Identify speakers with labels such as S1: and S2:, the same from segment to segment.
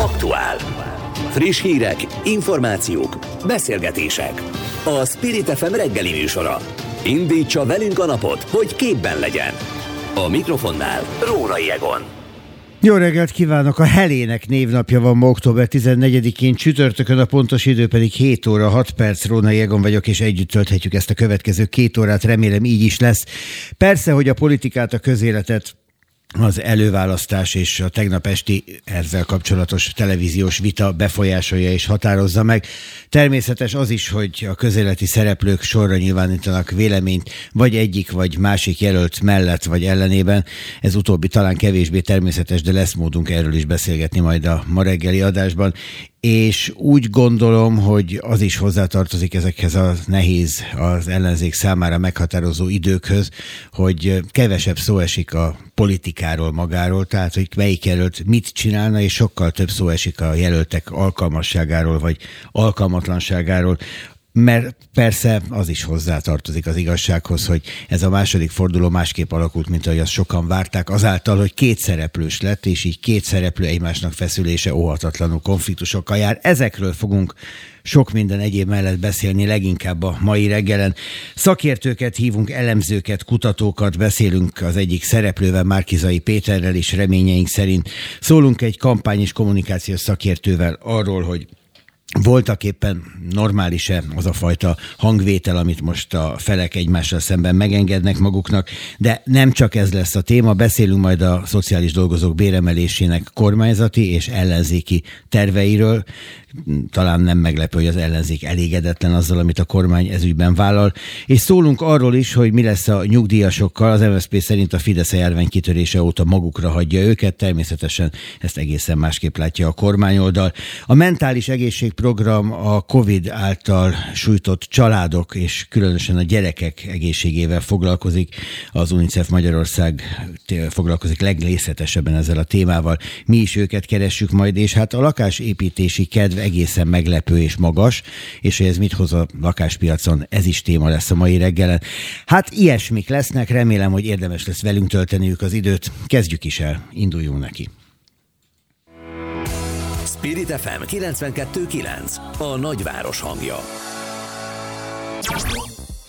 S1: Aktuál. Friss hírek, információk, beszélgetések. A Spirit FM reggeli műsora. Indítsa velünk a napot, hogy képben legyen. A mikrofonnál Rórai Egon.
S2: Jó reggelt kívánok! A Helének névnapja van ma október 14-én, csütörtökön a pontos idő pedig 7 óra 6 perc. Rónai Egon vagyok, és együtt tölthetjük ezt a következő két órát, remélem így is lesz. Persze, hogy a politikát, a közéletet az előválasztás és a tegnap esti ezzel kapcsolatos televíziós vita befolyásolja és határozza meg. Természetes az is, hogy a közéleti szereplők sorra nyilvánítanak véleményt, vagy egyik, vagy másik jelölt mellett, vagy ellenében. Ez utóbbi talán kevésbé természetes, de lesz módunk erről is beszélgetni majd a ma reggeli adásban és úgy gondolom, hogy az is hozzátartozik ezekhez a nehéz, az ellenzék számára meghatározó időkhöz, hogy kevesebb szó esik a politikáról magáról, tehát hogy melyik jelölt mit csinálna, és sokkal több szó esik a jelöltek alkalmasságáról, vagy alkalmatlanságáról mert persze az is hozzá tartozik az igazsághoz, hogy ez a második forduló másképp alakult, mint ahogy azt sokan várták, azáltal, hogy két szereplős lett, és így két szereplő egymásnak feszülése óhatatlanul konfliktusokkal jár. Ezekről fogunk sok minden egyéb mellett beszélni, leginkább a mai reggelen. Szakértőket hívunk, elemzőket, kutatókat, beszélünk az egyik szereplővel, Márkizai Péterrel is reményeink szerint. Szólunk egy kampány és kommunikációs szakértővel arról, hogy voltak éppen normális-e az a fajta hangvétel, amit most a felek egymással szemben megengednek maguknak, de nem csak ez lesz a téma, beszélünk majd a szociális dolgozók béremelésének kormányzati és ellenzéki terveiről, talán nem meglepő, hogy az ellenzék elégedetlen azzal, amit a kormány ezügyben vállal. És szólunk arról is, hogy mi lesz a nyugdíjasokkal. Az MSZP szerint a Fidesz járvány kitörése óta magukra hagyja őket. Természetesen ezt egészen másképp látja a kormányoldal. A mentális egészségprogram a COVID által sújtott családok és különösen a gyerekek egészségével foglalkozik. Az UNICEF Magyarország foglalkozik legrészletesebben ezzel a témával. Mi is őket keressük majd, és hát a lakásépítési kedv egészen meglepő és magas, és hogy ez mit hoz a lakáspiacon, ez is téma lesz a mai reggelen. Hát ilyesmik lesznek, remélem, hogy érdemes lesz velünk tölteniük az időt. Kezdjük is el, induljunk neki.
S1: Spirit FM 92.9 A nagyváros hangja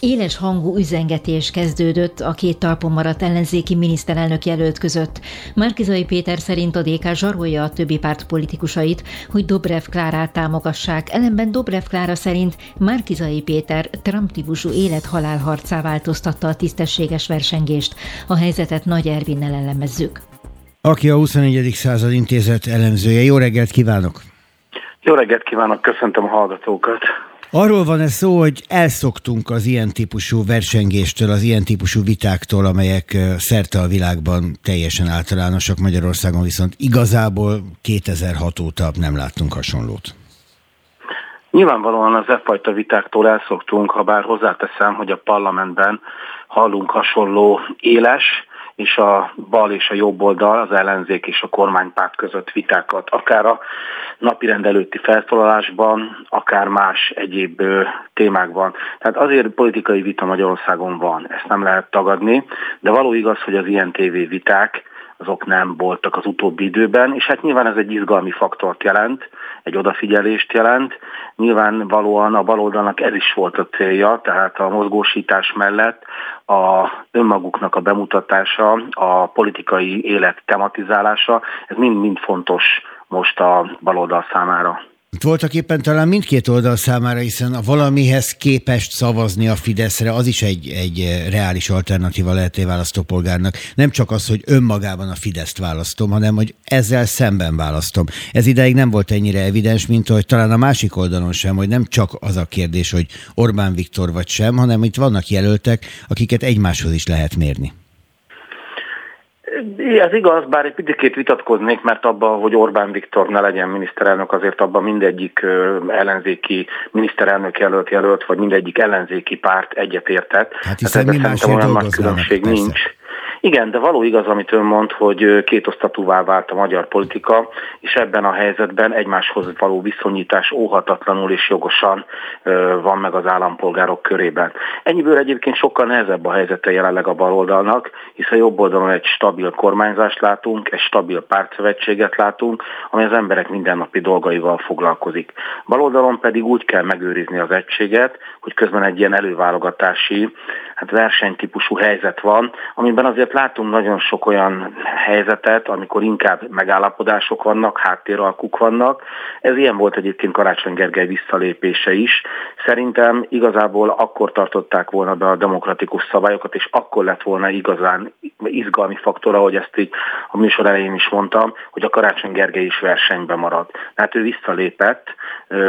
S3: Éles hangú üzengetés kezdődött a két talpon maradt ellenzéki miniszterelnök jelölt között. Márkizai Péter szerint a DK zsarolja a többi párt politikusait, hogy Dobrev Klárát támogassák, ellenben Dobrev Klára szerint Márkizai Péter Trump típusú élet-halál harcá változtatta a tisztességes versengést. A helyzetet Nagy Ervinnel elemezzük.
S2: Aki a 21. század intézet elemzője. Jó reggelt kívánok!
S4: Jó reggelt kívánok, köszöntöm a hallgatókat!
S2: Arról van ez szó, hogy elszoktunk az ilyen típusú versengéstől, az ilyen típusú vitáktól, amelyek szerte a világban teljesen általánosak, Magyarországon viszont igazából 2006 óta nem láttunk hasonlót.
S4: Nyilvánvalóan az e fajta vitáktól elszoktunk, ha bár hozzáteszem, hogy a parlamentben hallunk hasonló éles, és a bal és a jobb oldal, az ellenzék és a kormánypárt között vitákat, akár a napirend előtti felszólalásban, akár más egyéb témákban. Tehát azért politikai vita Magyarországon van, ezt nem lehet tagadni, de való igaz, hogy az ilyen tévé viták azok nem voltak az utóbbi időben, és hát nyilván ez egy izgalmi faktort jelent, egy odafigyelést jelent. Nyilvánvalóan a baloldalnak ez is volt a célja, tehát a mozgósítás mellett a önmaguknak a bemutatása, a politikai élet tematizálása, ez mind-mind fontos most a baloldal számára.
S2: Voltak éppen talán mindkét oldal számára, hiszen a valamihez képest szavazni a Fideszre, az is egy, egy reális alternatíva lehet egy választópolgárnak. Nem csak az, hogy önmagában a Fideszt választom, hanem hogy ezzel szemben választom. Ez ideig nem volt ennyire evidens, mint hogy talán a másik oldalon sem, hogy nem csak az a kérdés, hogy Orbán Viktor vagy sem, hanem itt vannak jelöltek, akiket egymáshoz is lehet mérni.
S4: Ez igaz, bár egy picit vitatkoznék, mert abban, hogy Orbán Viktor ne legyen miniszterelnök, azért abban mindegyik ellenzéki miniszterelnök jelölt jelölt, vagy mindegyik ellenzéki párt egyetértett.
S2: Hát hiszen hát mi
S4: szerintem olyan nagy különbség persze. nincs. Igen, de való igaz, amit ön mond, hogy kétosztatúvá vált a magyar politika, és ebben a helyzetben egymáshoz való viszonyítás óhatatlanul és jogosan van meg az állampolgárok körében. Ennyiből egyébként sokkal nehezebb a helyzete jelenleg a baloldalnak, hisz a jobb oldalon egy stabil kormányzást látunk, egy stabil pártszövetséget látunk, ami az emberek mindennapi dolgaival foglalkozik. Baloldalon pedig úgy kell megőrizni az egységet, hogy közben egy ilyen előválogatási, hát versenytípusú helyzet van, amiben azért látunk nagyon sok olyan helyzetet, amikor inkább megállapodások vannak, háttéralkuk vannak. Ez ilyen volt egyébként Karácsony Gergely visszalépése is. Szerintem igazából akkor tartották volna be a demokratikus szabályokat, és akkor lett volna igazán izgalmi faktor, ahogy ezt így a műsor elején is mondtam, hogy a Karácsony Gergely is versenyben marad. Tehát ő visszalépett,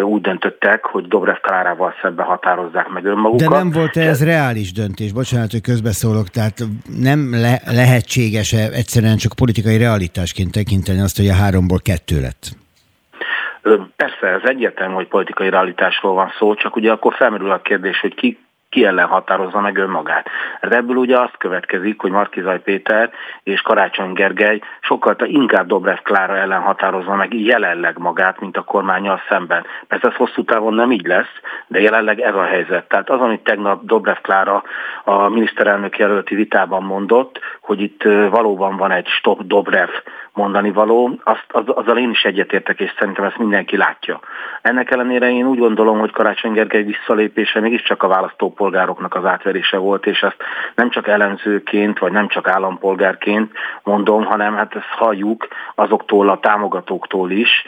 S4: úgy döntöttek, hogy Dobrev Klárával szembe határozzák meg önmagukat.
S2: De nem volt ez reális döntés? Bocsánat, hogy közbeszólok, tehát nem le, lehetséges-e egyszerűen csak politikai realitásként tekinteni azt, hogy a háromból kettő lett?
S4: Persze, ez egyértelmű, hogy politikai realitásról van szó, csak ugye akkor felmerül a kérdés, hogy ki ki ellen határozza meg önmagát. Hát ebből ugye azt következik, hogy Markizaj Péter és Karácsony Gergely sokkal inkább Dobrev Klára ellen határozza meg jelenleg magát, mint a kormányjal szemben. Persze ez hosszú távon nem így lesz, de jelenleg ez a helyzet. Tehát az, amit tegnap Dobrev Klára a miniszterelnök jelölti vitában mondott, hogy itt valóban van egy stop Dobrev mondani való, azt, az, azzal én is egyetértek, és szerintem ezt mindenki látja. Ennek ellenére én úgy gondolom, hogy Karácsony Gergely visszalépése mégiscsak a választópolgároknak az átverése volt, és ezt nem csak ellenzőként, vagy nem csak állampolgárként mondom, hanem hát ezt halljuk azoktól a támogatóktól is,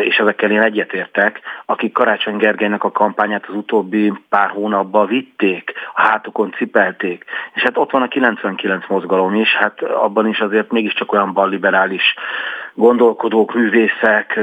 S4: és ezekkel én egyetértek, akik Karácsony Gergelynek a kampányát az utóbbi pár hónapban vitték, a hátukon cipelték. És hát ott van a 99 mozgalom is, hát abban is azért mégiscsak olyan balliberális is gondolkodók, művészek,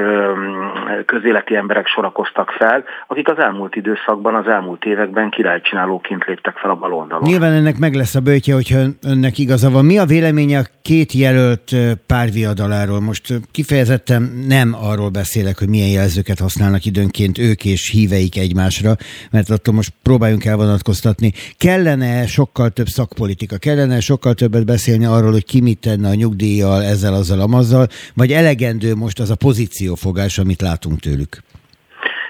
S4: közéleti emberek sorakoztak fel, akik az elmúlt időszakban, az elmúlt években királycsinálóként léptek fel a baloldalon.
S2: Nyilván ennek meg lesz a bőtje, hogyha önnek igaza van. Mi a véleménye a két jelölt párviadaláról? Most kifejezetten nem arról beszélek, hogy milyen jelzőket használnak időnként ők és híveik egymásra, mert attól most próbáljunk elvonatkoztatni. Kellene sokkal több szakpolitika, kellene sokkal többet beszélni arról, hogy ki mit tenne a nyugdíjjal, ezzel, azzal, amazzal, vagy elegendő most az a pozíciófogás, amit látunk tőlük?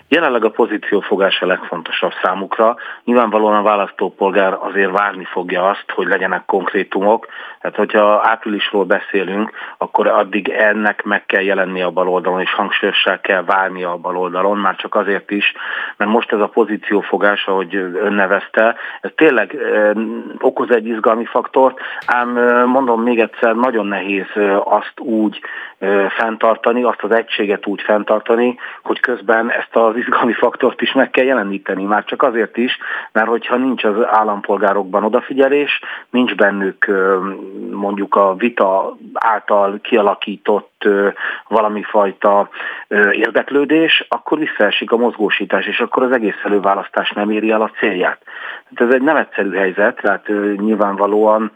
S4: Jelenleg a pozíciófogás a legfontosabb számukra. Nyilvánvalóan a választópolgár azért várni fogja azt, hogy legyenek konkrétumok. Tehát, hogyha áprilisról beszélünk, akkor addig ennek meg kell jelenni a baloldalon, és hangsúlyossá kell válni a baloldalon, már csak azért is, mert most ez a pozíciófogás, ahogy ön nevezte, ez tényleg okoz egy izgalmi faktort, ám mondom még egyszer, nagyon nehéz eh, azt úgy fenntartani, azt az egységet úgy fenntartani, hogy közben ezt az izgalmi faktort is meg kell jeleníteni, már csak azért is, mert hogyha nincs az állampolgárokban odafigyelés, nincs bennük mondjuk a vita által kialakított valami fajta érdeklődés, akkor visszaesik a mozgósítás, és akkor az egész előválasztás nem éri el a célját. Hát ez egy nem egyszerű helyzet, tehát nyilvánvalóan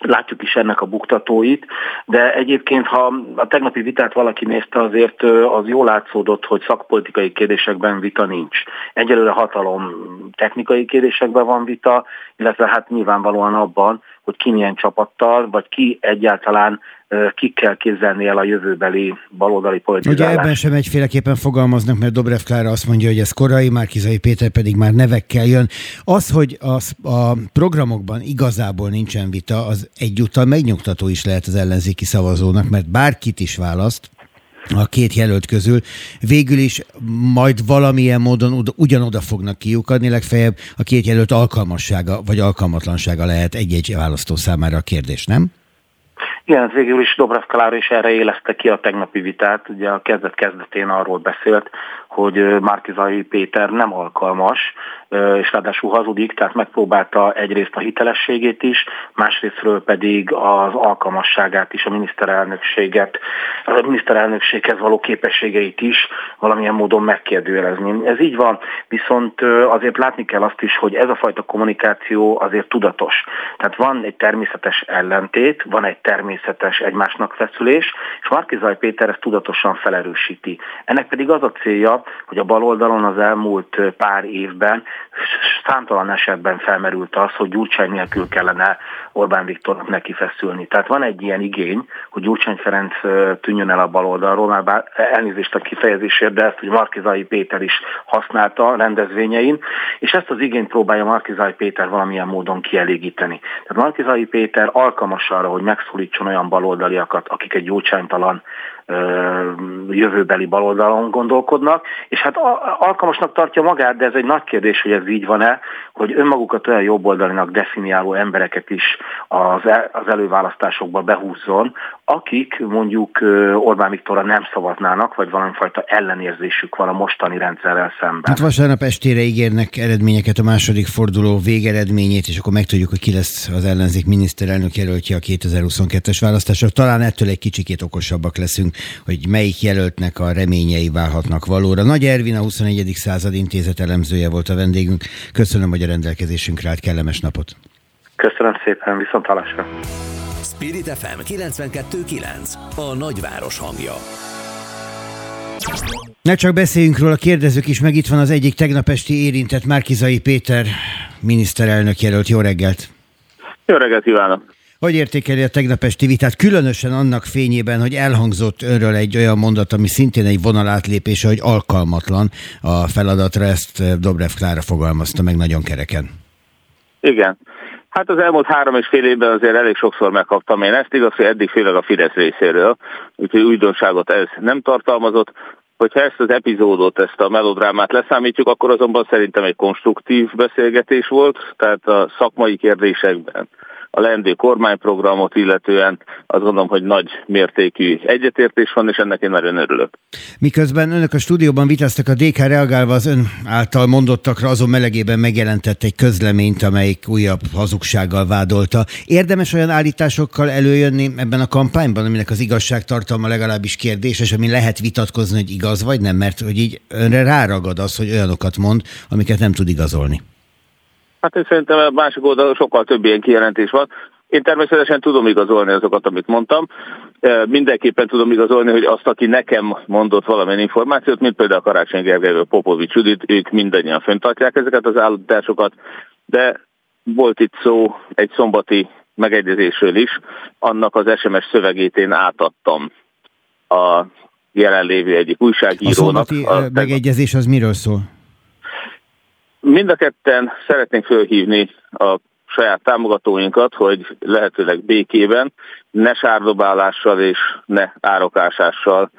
S4: Látjuk is ennek a buktatóit, de egyébként, ha a tegnapi vitát valaki nézte, azért az jól látszódott, hogy szakpolitikai kérdésekben vita nincs. Egyelőre hatalom technikai kérdésekben van vita, illetve hát nyilvánvalóan abban, hogy ki milyen csapattal, vagy ki egyáltalán kell képzelni el a jövőbeli baloldali politizálást.
S2: Ugye ebben sem egyféleképpen fogalmaznak, mert Dobrev Klára azt mondja, hogy ez korai, Márkizai Péter pedig már nevekkel jön. Az, hogy az, a programokban igazából nincsen vita, az egyúttal megnyugtató is lehet az ellenzéki szavazónak, mert bárkit is választ, a két jelölt közül végül is majd valamilyen módon ugyanoda fognak kiukadni, legfeljebb a két jelölt alkalmassága vagy alkalmatlansága lehet egy-egy választó számára a kérdés, nem?
S4: Igen, ez végül is Dobrev Klára is erre éleszte ki a tegnapi vitát. Ugye a kezdet-kezdetén arról beszélt, hogy Márkizai Péter nem alkalmas, és ráadásul hazudik, tehát megpróbálta egyrészt a hitelességét is, másrésztről pedig az alkalmasságát is, a miniszterelnökséget, a miniszterelnökséghez való képességeit is valamilyen módon megkérdőjelezni. Ez így van, viszont azért látni kell azt is, hogy ez a fajta kommunikáció azért tudatos. Tehát van egy természetes ellentét, van egy természetes egymásnak feszülés, és Markizaj Péter ezt tudatosan felerősíti. Ennek pedig az a célja, hogy a baloldalon az elmúlt pár évben számtalan esetben felmerült az, hogy Gyurcsány nélkül kellene Orbán Viktornak neki feszülni. Tehát van egy ilyen igény, hogy Gyurcsány Ferenc tűnjön el a baloldalról, már bár elnézést a kifejezésért, de ezt hogy Markizai Péter is használta rendezvényein, és ezt az igényt próbálja Markizai Péter valamilyen módon kielégíteni. Tehát Markizai Péter alkalmas arra, hogy megszólítson olyan baloldaliakat, akik egy gyurcsánytalan jövőbeli baloldalon gondolkodnak, és hát alkalmasnak tartja magát, de ez egy nagy kérdés, hogy ez így van-e, hogy önmagukat olyan jobboldalinak definiáló embereket is az, el, az előválasztásokba behúzzon, akik mondjuk Orbán Viktorra nem szavaznának, vagy valamifajta ellenérzésük van a mostani rendszerrel szemben.
S2: Hát vasárnap estére ígérnek eredményeket a második forduló végeredményét, és akkor megtudjuk, hogy ki lesz az ellenzék miniszterelnök jelöltje a 2022-es választásra. Talán ettől egy kicsikét okosabbak leszünk, hogy melyik jelöltnek a reményei válhatnak valóra. Nagy Ervin, a 21. század intézet elemzője volt a vendégünk. Köszönöm, hogy a rendelkezésünkre állt. Kellemes napot!
S4: Köszönöm szépen, viszont hallásra!
S1: Spirit FM 92.9 A nagyváros hangja
S2: ne csak beszéljünk róla, kérdezzük is, meg itt van az egyik tegnap esti érintett Márkizai Péter miniszterelnök jelölt. Jó reggelt!
S5: Jó reggelt kívánok!
S2: Hogy értékeli a tegnap esti vitát, különösen annak fényében, hogy elhangzott önről egy olyan mondat, ami szintén egy vonalátlépése, hogy alkalmatlan a feladatra, ezt Dobrev Klára fogalmazta meg nagyon kereken.
S5: Igen. Hát az elmúlt három és fél évben azért elég sokszor megkaptam én ezt, igaz, hogy eddig főleg a Fidesz részéről, úgyhogy újdonságot ez nem tartalmazott. Hogyha ezt az epizódot, ezt a melodrámát leszámítjuk, akkor azonban szerintem egy konstruktív beszélgetés volt, tehát a szakmai kérdésekben a leendő kormányprogramot illetően azt gondolom, hogy nagy mértékű egyetértés van, és ennek én nagyon örülök.
S2: Miközben önök a stúdióban vitáztak, a DK reagálva az ön által mondottakra azon melegében megjelentett egy közleményt, amelyik újabb hazugsággal vádolta. Érdemes olyan állításokkal előjönni ebben a kampányban, aminek az igazságtartalma legalábbis kérdéses, ami lehet vitatkozni, hogy igaz vagy nem, mert hogy így önre ráragad az, hogy olyanokat mond, amiket nem tud igazolni.
S5: Hát én szerintem a másik oldalon sokkal több ilyen kijelentés van. Én természetesen tudom igazolni azokat, amit mondtam. Mindenképpen tudom igazolni, hogy azt, aki nekem mondott valamilyen információt, mint például Karácsony Gergelyről, Popovics Judit, ők mindannyian föntartják ezeket az állításokat, de volt itt szó egy szombati megegyezésről is, annak az SMS szövegét én átadtam a jelenlévő egyik újságírónak.
S2: A szombati a megegyezés az miről szól?
S5: Mind a ketten szeretnénk fölhívni a saját támogatóinkat, hogy lehetőleg békében, ne sárdobálással és ne árokásással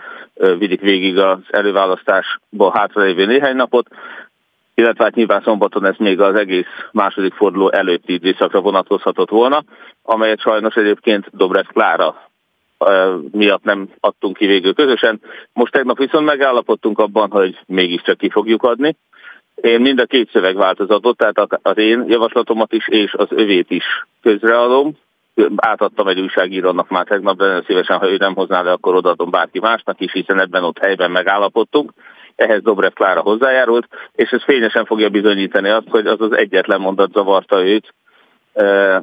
S5: vigyik végig az előválasztásból hátralévő néhány napot, illetve hát nyilván szombaton ez még az egész második forduló előtti időszakra vonatkozhatott volna, amelyet sajnos egyébként Dobrev Klára miatt nem adtunk ki végül közösen. Most tegnap viszont megállapodtunk abban, hogy mégiscsak ki fogjuk adni, én mind a két szövegváltozatot, tehát az én javaslatomat is és az övét is közreadom. Átadtam egy újságírónak már tegnap, de nagyon szívesen, ha ő nem hozná le, akkor odaadom bárki másnak is, hiszen ebben ott helyben megállapodtunk. Ehhez Dobrev Klára hozzájárult, és ez fényesen fogja bizonyítani azt, hogy az az egyetlen mondat zavarta őt,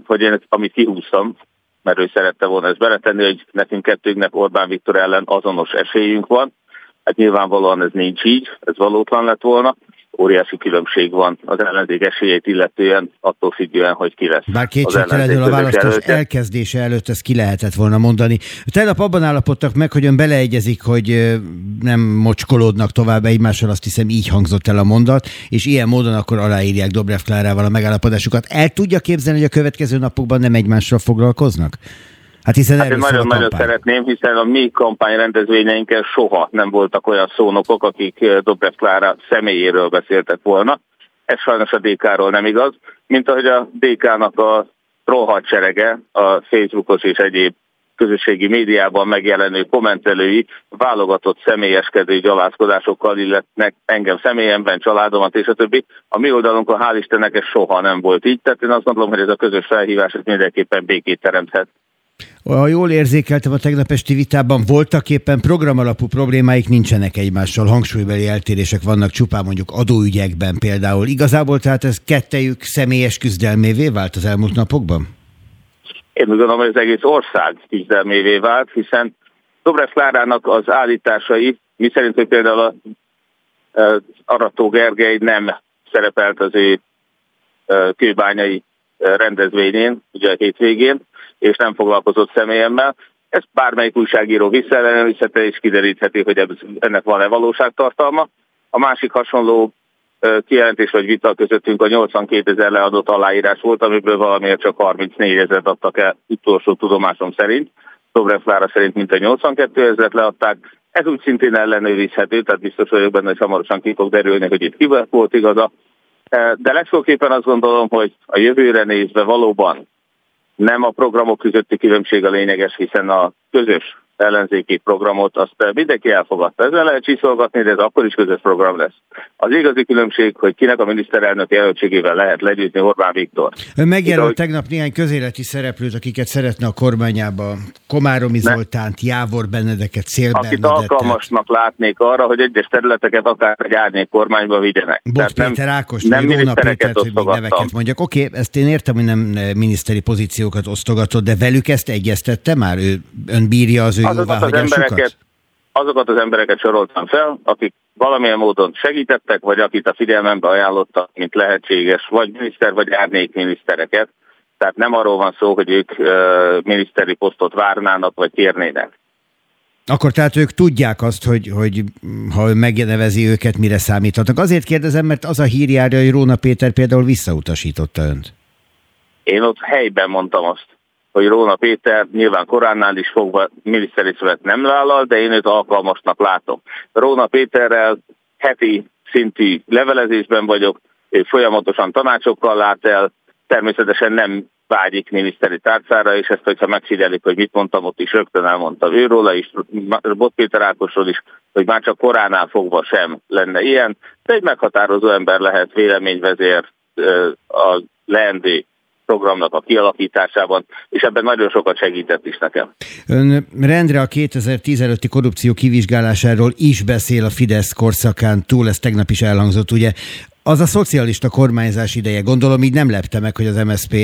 S5: hogy én amit kihúztam, mert ő szerette volna ezt beletenni, hogy nekünk kettőnknek Orbán Viktor ellen azonos esélyünk van. Hát nyilvánvalóan ez nincs így, ez valótlan lett volna óriási különbség van az ellenzék esélyét illetően, attól függően, hogy ki lesz.
S2: Bár kétségtelenül a választás előtte. elkezdése előtt ezt ki lehetett volna mondani. Tegnap abban állapodtak meg, hogy ön beleegyezik, hogy nem mocskolódnak tovább egymással, azt hiszem így hangzott el a mondat, és ilyen módon akkor aláírják Dobrev Klárával a megállapodásukat. El tudja képzelni, hogy a következő napokban nem egymással foglalkoznak?
S5: Hát hiszen hát nagyon-nagyon szeretném, hiszen a mi kampányrendezvényeinken soha nem voltak olyan szónokok, akik eh, Dobrev Klára személyéről beszéltek volna. Ez sajnos a DK-ról nem igaz, mint ahogy a DK-nak a rohadserege, a Facebookos és egyéb közösségi médiában megjelenő kommentelői válogatott személyeskedő gyalászkodásokkal illetnek engem személyemben, családomat és a többi. A mi oldalunkon hál' Istennek ez soha nem volt így, tehát én azt gondolom, hogy ez a közös felhívás ez mindenképpen békét teremthet.
S2: Ha jól érzékeltem a tegnap esti vitában, voltak éppen programalapú problémáik nincsenek egymással, hangsúlybeli eltérések vannak csupán mondjuk adóügyekben például. Igazából tehát ez kettejük személyes küzdelmévé vált az elmúlt napokban?
S5: Én úgy gondolom, hogy az egész ország küzdelmévé vált, hiszen Dobrev Klárának az állításai, mi szerint, hogy például a Arató Gergely nem szerepelt az ő kőbányai rendezvényén, ugye a hétvégén, és nem foglalkozott személyemmel. Ez bármelyik újságíró visszaellenőrizheti és kiderítheti, hogy ennek van-e valóságtartalma. A másik hasonló kijelentés vagy vita közöttünk a 82 ezer leadott aláírás volt, amiből valamiért csak 34 ezeret adtak el utolsó tudomásom szerint. Dobrev Klára szerint mint a 82 ezeret leadták. Ez úgy szintén ellenőrizhető, tehát biztos vagyok benne, hogy hamarosan ki fog derülni, hogy itt ki volt igaza. De legfőképpen azt gondolom, hogy a jövőre nézve valóban nem a programok közötti különbség a lényeges, hiszen a közös ellenzéki programot, azt mindenki elfogadta. Ezzel lehet csiszolgatni, de ez akkor is közös program lesz. Az igazi különbség, hogy kinek a miniszterelnök jelöltségével lehet legyőzni Orbán Viktor.
S2: Ön megjelölt tegnap néhány közéleti szereplőt, akiket szeretne a kormányába. Komáromi ne. Zoltánt, Jávor Benedeket, Szél
S5: Akit alkalmasnak látnék arra, hogy egyes területeket akár egy árnyék kormányba vigyenek.
S2: Bot Péter Ákos, nem minisztereket hogy neveket mondjak. Oké, okay, ezt én értem, hogy nem miniszteri pozíciókat osztogatott, de velük ezt egyeztette már? Ő, ön bírja az ő azokat az embereket,
S5: azokat az embereket soroltam fel, akik valamilyen módon segítettek, vagy akit a figyelmembe ajánlottak, mint lehetséges, vagy miniszter, vagy árnyékminisztereket. Tehát nem arról van szó, hogy ők miniszteri posztot várnának, vagy kérnének.
S2: Akkor tehát ők tudják azt, hogy, hogy ha ő megnevezi őket, mire számíthatnak. Azért kérdezem, mert az a hír járja, hogy Róna Péter például visszautasította önt.
S5: Én ott helyben mondtam azt hogy Róna Péter nyilván koránnál is fogva miniszteri szövet nem vállal, de én őt alkalmasnak látom. Róna Péterrel heti szintű levelezésben vagyok, ő folyamatosan tanácsokkal lát el, természetesen nem vágyik miniszteri tárcára, és ezt, hogyha megfigyelik, hogy mit mondtam, ott is rögtön elmondtam őróla is, Bot Péter Ákosról is, hogy már csak koránál fogva sem lenne ilyen, de egy meghatározó ember lehet véleményvezér a leendő programnak a kialakításában, és ebben nagyon sokat segített is nekem.
S2: Ön rendre a 2015-i korrupció kivizsgálásáról is beszél a Fidesz korszakán túl, ez tegnap is elhangzott, ugye? Az a szocialista kormányzás ideje, gondolom így nem lepte meg, hogy az MSZP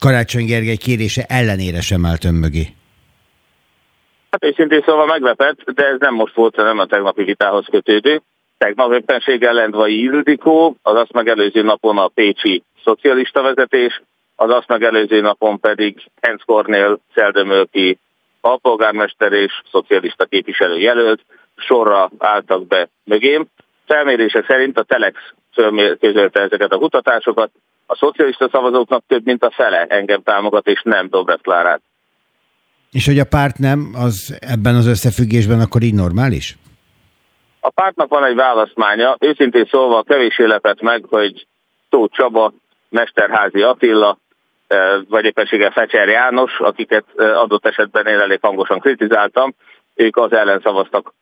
S2: Karácsony Gergely kérése ellenére sem állt ön mögé.
S5: Hát őszintén szóval meglepett, de ez nem most volt, nem a tegnapi vitához kötődő. Tegnap éppenséggel Lendvai Ildikó, az azt megelőző napon a Pécsi szocialista vezetés, az azt megelőző napon pedig Hens Kornél Szeldömölki alpolgármester és szocialista képviselő jelölt sorra álltak be mögém. Felmérése szerint a Telex közölte ezeket a kutatásokat, a szocialista szavazóknak több mint a fele engem támogat, és nem Dobrev Klárát.
S2: És hogy a párt nem, az ebben az összefüggésben akkor így normális?
S5: A pártnak van egy választmánya, őszintén szólva kevés lepett meg, hogy Tóth Csaba, Mesterházi Attila, vagy éppenséggel Fecser János, akiket adott esetben én elég hangosan kritizáltam, ők az ellen szavaztak.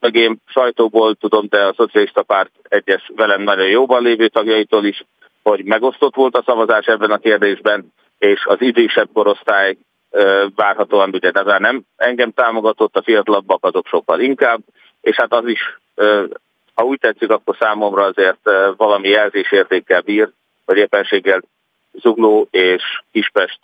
S5: Meg én sajtóból tudom, de a Szocialista Párt egyes velem nagyon jóban lévő tagjaitól is, hogy megosztott volt a szavazás ebben a kérdésben, és az idősebb korosztály várhatóan ugye de nem engem támogatott, a fiatalabbak azok sokkal inkább, és hát az is, ha úgy tetszik, akkor számomra azért valami jelzésértékkel bír, vagy éppenséggel Zugló és Kispest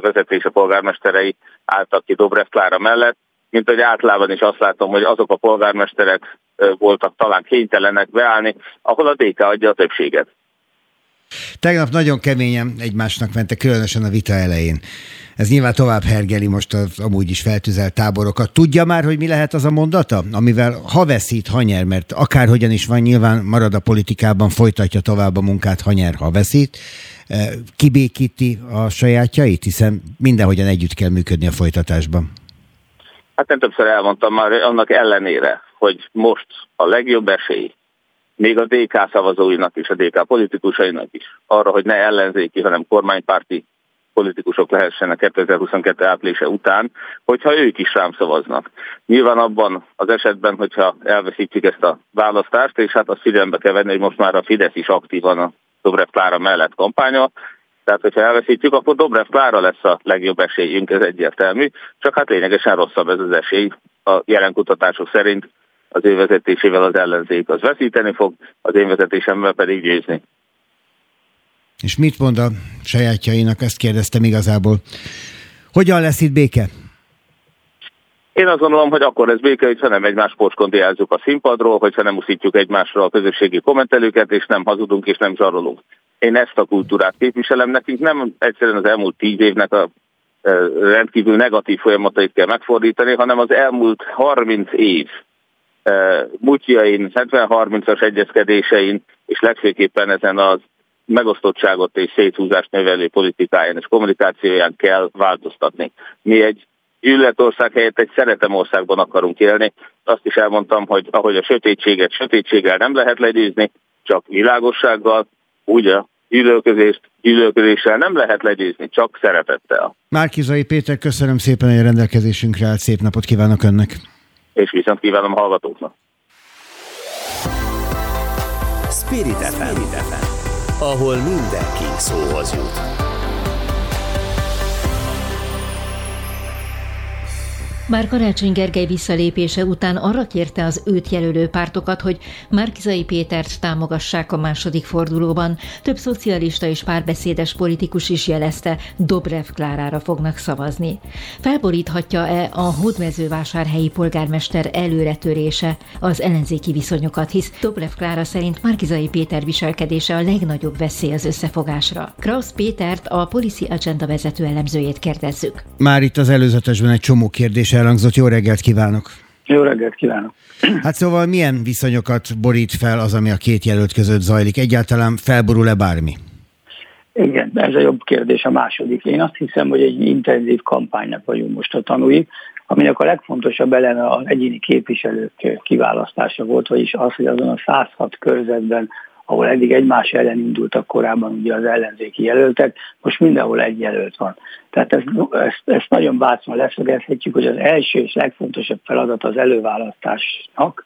S5: vezetése polgármesterei álltak ki Dobrev Klára mellett, mint hogy általában is azt látom, hogy azok a polgármesterek voltak talán kénytelenek beállni, ahol a DK adja a többséget.
S2: Tegnap nagyon keményen egymásnak mentek, különösen a vita elején. Ez nyilván tovább hergeli most az amúgy is feltűzelt táborokat. Tudja már, hogy mi lehet az a mondata, amivel ha veszít, ha nyer, mert akárhogyan is van, nyilván marad a politikában, folytatja tovább a munkát, ha nyer, ha veszít. E, kibékíti a sajátjait, hiszen mindenhogyan együtt kell működni a folytatásban.
S5: Hát én többször elmondtam már, annak ellenére, hogy most a legjobb esély még a DK szavazóinak és a DK politikusainak is arra, hogy ne ellenzéki, hanem kormánypárti politikusok lehessenek 2022 áprilisa után, hogyha ők is rám szavaznak. Nyilván abban az esetben, hogyha elveszítjük ezt a választást, és hát azt figyelembe kell venni, hogy most már a Fidesz is aktívan a Dobrev Klára mellett kampánya, tehát, hogyha elveszítjük, akkor Dobrev Klára lesz a legjobb esélyünk, ez egyértelmű, csak hát lényegesen rosszabb ez az esély. A jelen kutatások szerint az ő vezetésével az ellenzék az veszíteni fog, az én vezetésemmel pedig győzni.
S2: És mit mond a sajátjainak, ezt kérdeztem igazából. Hogyan lesz itt béke?
S5: Én azt gondolom, hogy akkor ez béke, hogyha nem egymás porskondiázzuk a színpadról, hogyha nem uszítjuk egymásra a közösségi kommentelőket, és nem hazudunk és nem zsarolunk. Én ezt a kultúrát képviselem, nekünk nem egyszerűen az elmúlt tíz évnek a e, rendkívül negatív folyamatait kell megfordítani, hanem az elmúlt 30 év e, múltjain, 70-30-as egyezkedésein, és legfőképpen ezen az megosztottságot és széthúzást növelő politikáján és kommunikációján kell változtatni. Mi egy gyűlöletország helyett egy szeretem országban akarunk élni. Azt is elmondtam, hogy ahogy a sötétséget sötétséggel nem lehet legyőzni, csak világossággal, úgy a gyűlölközést gyűlölközéssel nem lehet legyőzni, csak szeretettel.
S2: Márkizai Péter, köszönöm szépen, hogy a rendelkezésünkre állt. Szép napot kívánok Önnek!
S5: És viszont kívánom a hallgatóknak!
S1: Spirit FM, ahol mindenki szóhoz jut.
S3: Bár Karácsony Gergely visszalépése után arra kérte az őt jelölő pártokat, hogy Márkizai Pétert támogassák a második fordulóban, több szocialista és párbeszédes politikus is jelezte, Dobrev Klárára fognak szavazni. Felboríthatja-e a hódmezővásárhelyi polgármester előretörése az ellenzéki viszonyokat, hisz Dobrev Klára szerint Márkizai Péter viselkedése a legnagyobb veszély az összefogásra. Krausz Pétert, a Policy Agenda vezető elemzőjét kérdezzük.
S2: Már itt az előzetesben egy csomó kérdés elhangzott. Jó reggelt kívánok!
S6: Jó reggelt kívánok!
S2: Hát szóval milyen viszonyokat borít fel az, ami a két jelölt között zajlik? Egyáltalán felborul-e bármi?
S6: Igen, ez a jobb kérdés a második. Én azt hiszem, hogy egy intenzív kampánynak vagyunk most a tanúi, aminek a legfontosabb eleme az egyéni képviselők kiválasztása volt, vagyis az, hogy azon a 106 körzetben ahol eddig egymás ellen indultak korábban ugye az ellenzéki jelöltek, most mindenhol egy jelölt van. Tehát ezt, ezt, ezt nagyon bátran leszögezhetjük, hogy az első és legfontosabb feladat az előválasztásnak,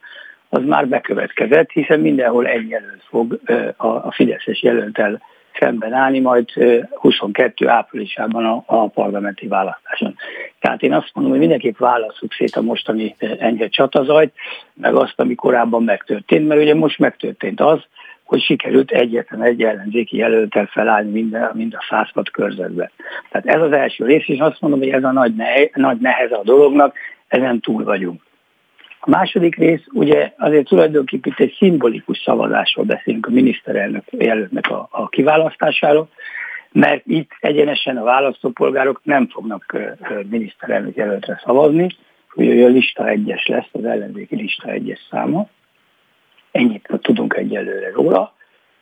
S6: az már bekövetkezett, hiszen mindenhol egy jelölt fog a Fideszes jelöltel szemben állni, majd 22 áprilisában a, a parlamenti választáson. Tehát én azt mondom, hogy mindenképp válasszuk szét a mostani enyhe csatazajt, meg azt, ami korábban megtörtént, mert ugye most megtörtént az, hogy sikerült egyetlen egy ellenzéki jelöltel felállni minden, mind a 106 körzetben. Tehát ez az első rész, és azt mondom, hogy ez a nagy, ne, nagy neheze a dolognak, ezen túl vagyunk. A második rész, ugye azért tulajdonképpen itt egy szimbolikus szavazásról beszélünk a miniszterelnök jelöltnek a, a kiválasztásáról, mert itt egyenesen a választópolgárok nem fognak miniszterelnök jelöltre szavazni, hogy a lista egyes lesz, az ellenzéki lista egyes száma, ennyit tudunk egyelőre róla,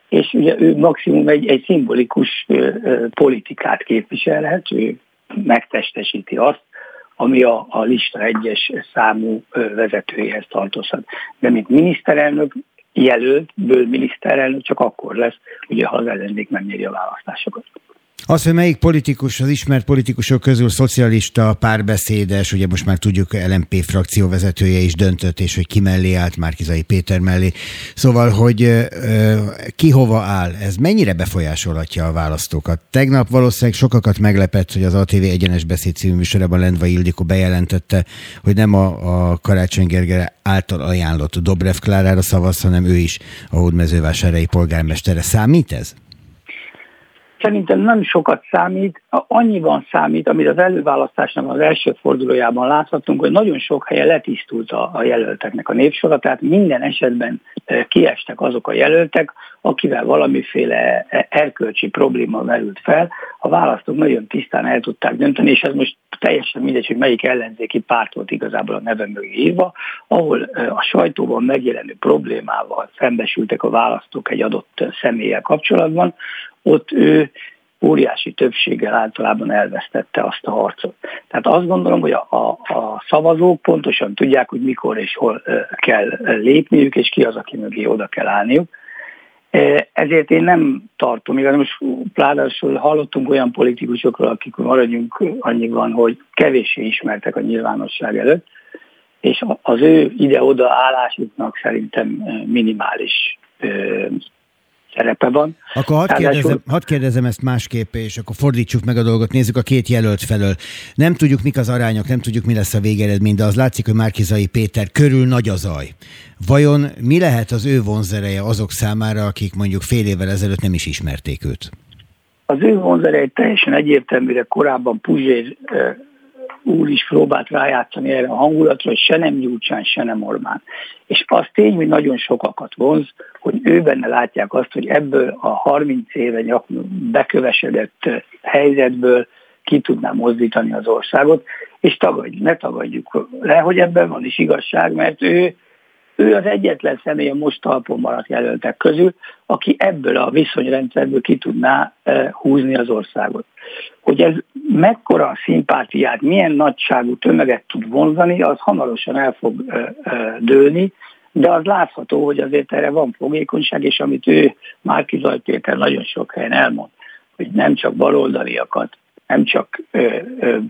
S6: és ugye ő maximum egy, egy szimbolikus ö, ö, politikát képviselhet, ő megtestesíti azt, ami a, a lista egyes számú ö, vezetőjéhez tartozhat. De mint miniszterelnök jelölt, ből miniszterelnök csak akkor lesz, ugye, ha az ellenzék megnyeri a választásokat.
S2: Az, hogy melyik politikus, az ismert politikusok közül szocialista, párbeszédes, ugye most már tudjuk, LMP frakció vezetője is döntött, és hogy ki mellé állt, Márkizai Péter mellé. Szóval, hogy ki hova áll, ez mennyire befolyásolhatja a választókat? Tegnap valószínűleg sokakat meglepett, hogy az ATV egyenes beszéd című műsorában Lendva Ildikó bejelentette, hogy nem a, a Karácsony Gergely által ajánlott Dobrev Klárára szavaz, hanem ő is a hódmezővásárhelyi polgármestere. Számít ez?
S6: Szerintem nem sokat számít, annyiban számít, amit az előválasztásnak az első fordulójában láthatunk, hogy nagyon sok helyen letisztult a, a jelölteknek a népsora, tehát minden esetben e, kiestek azok a jelöltek, akivel valamiféle e, erkölcsi probléma merült fel. A választók nagyon tisztán el tudták dönteni, és ez most teljesen mindegy, hogy melyik ellenzéki párt volt igazából a neve mögé írva, ahol e, a sajtóban megjelenő problémával szembesültek a választók egy adott személlyel kapcsolatban, ott ő óriási többséggel általában elvesztette azt a harcot. Tehát azt gondolom, hogy a, a, a szavazók pontosan tudják, hogy mikor és hol kell lépniük, és ki az, aki mögé oda kell állniuk. Ezért én nem tartom, igaz, most pládásul hallottunk olyan politikusokról, akik maradjunk annyiban, hogy kevéssé ismertek a nyilvánosság előtt, és az ő ide-oda állásuknak szerintem minimális szerepe van.
S2: Akkor hadd kérdezem, hadd kérdezem ezt másképp, és akkor fordítsuk meg a dolgot, nézzük a két jelölt felől. Nem tudjuk, mik az arányok, nem tudjuk, mi lesz a végeredmény, de az látszik, hogy Márkizai Péter körül nagy a zaj. Vajon mi lehet az ő vonzereje azok számára, akik mondjuk fél évvel ezelőtt nem is ismerték őt?
S6: Az ő vonzereje teljesen egyértelműre korábban Puzsér úr is próbált rájátszani erre a hangulatra, hogy se nem Gyurcsán, se nem Orbán. És az tény, hogy nagyon sokakat vonz, hogy ő benne látják azt, hogy ebből a 30 éve bekövesedett helyzetből ki tudná mozdítani az országot, és tagadj, ne tagadjuk le, hogy ebben van is igazság, mert ő ő az egyetlen személy a most talpon maradt jelöltek közül, aki ebből a viszonyrendszerből ki tudná e, húzni az országot. Hogy ez mekkora szimpátiát, milyen nagyságú tömeget tud vonzani, az hamarosan el fog e, e, dőlni, de az látható, hogy azért erre van fogékonyság, és amit ő, Márki Zaj Péter nagyon sok helyen elmond, hogy nem csak baloldaliakat, nem csak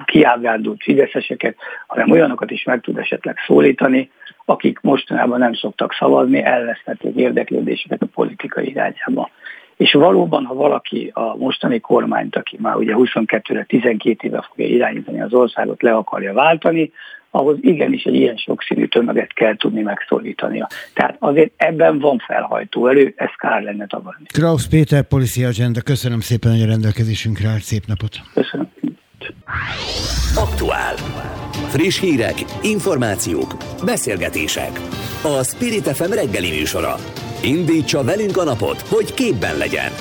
S6: kiábrándult fideszeseket, hanem olyanokat is meg tud esetleg szólítani, akik mostanában nem szoktak szavazni, elvesztették érdeklődéseket a politikai irányába. És valóban, ha valaki a mostani kormányt, aki már ugye 22-re 12 éve fogja irányítani az országot, le akarja váltani, ahhoz igenis egy ilyen sokszínű tömeget kell tudni megszólítania. Tehát azért ebben van felhajtó elő, ez kár lenne tagadni.
S2: Krausz Péter, Policy Agenda, köszönöm szépen, hogy a rendelkezésünkre állt, szép napot!
S6: Köszönöm.
S1: Aktuál. Friss hírek, információk, beszélgetések. A Spirit FM reggeli műsora. Indítsa velünk a napot, hogy képben legyen.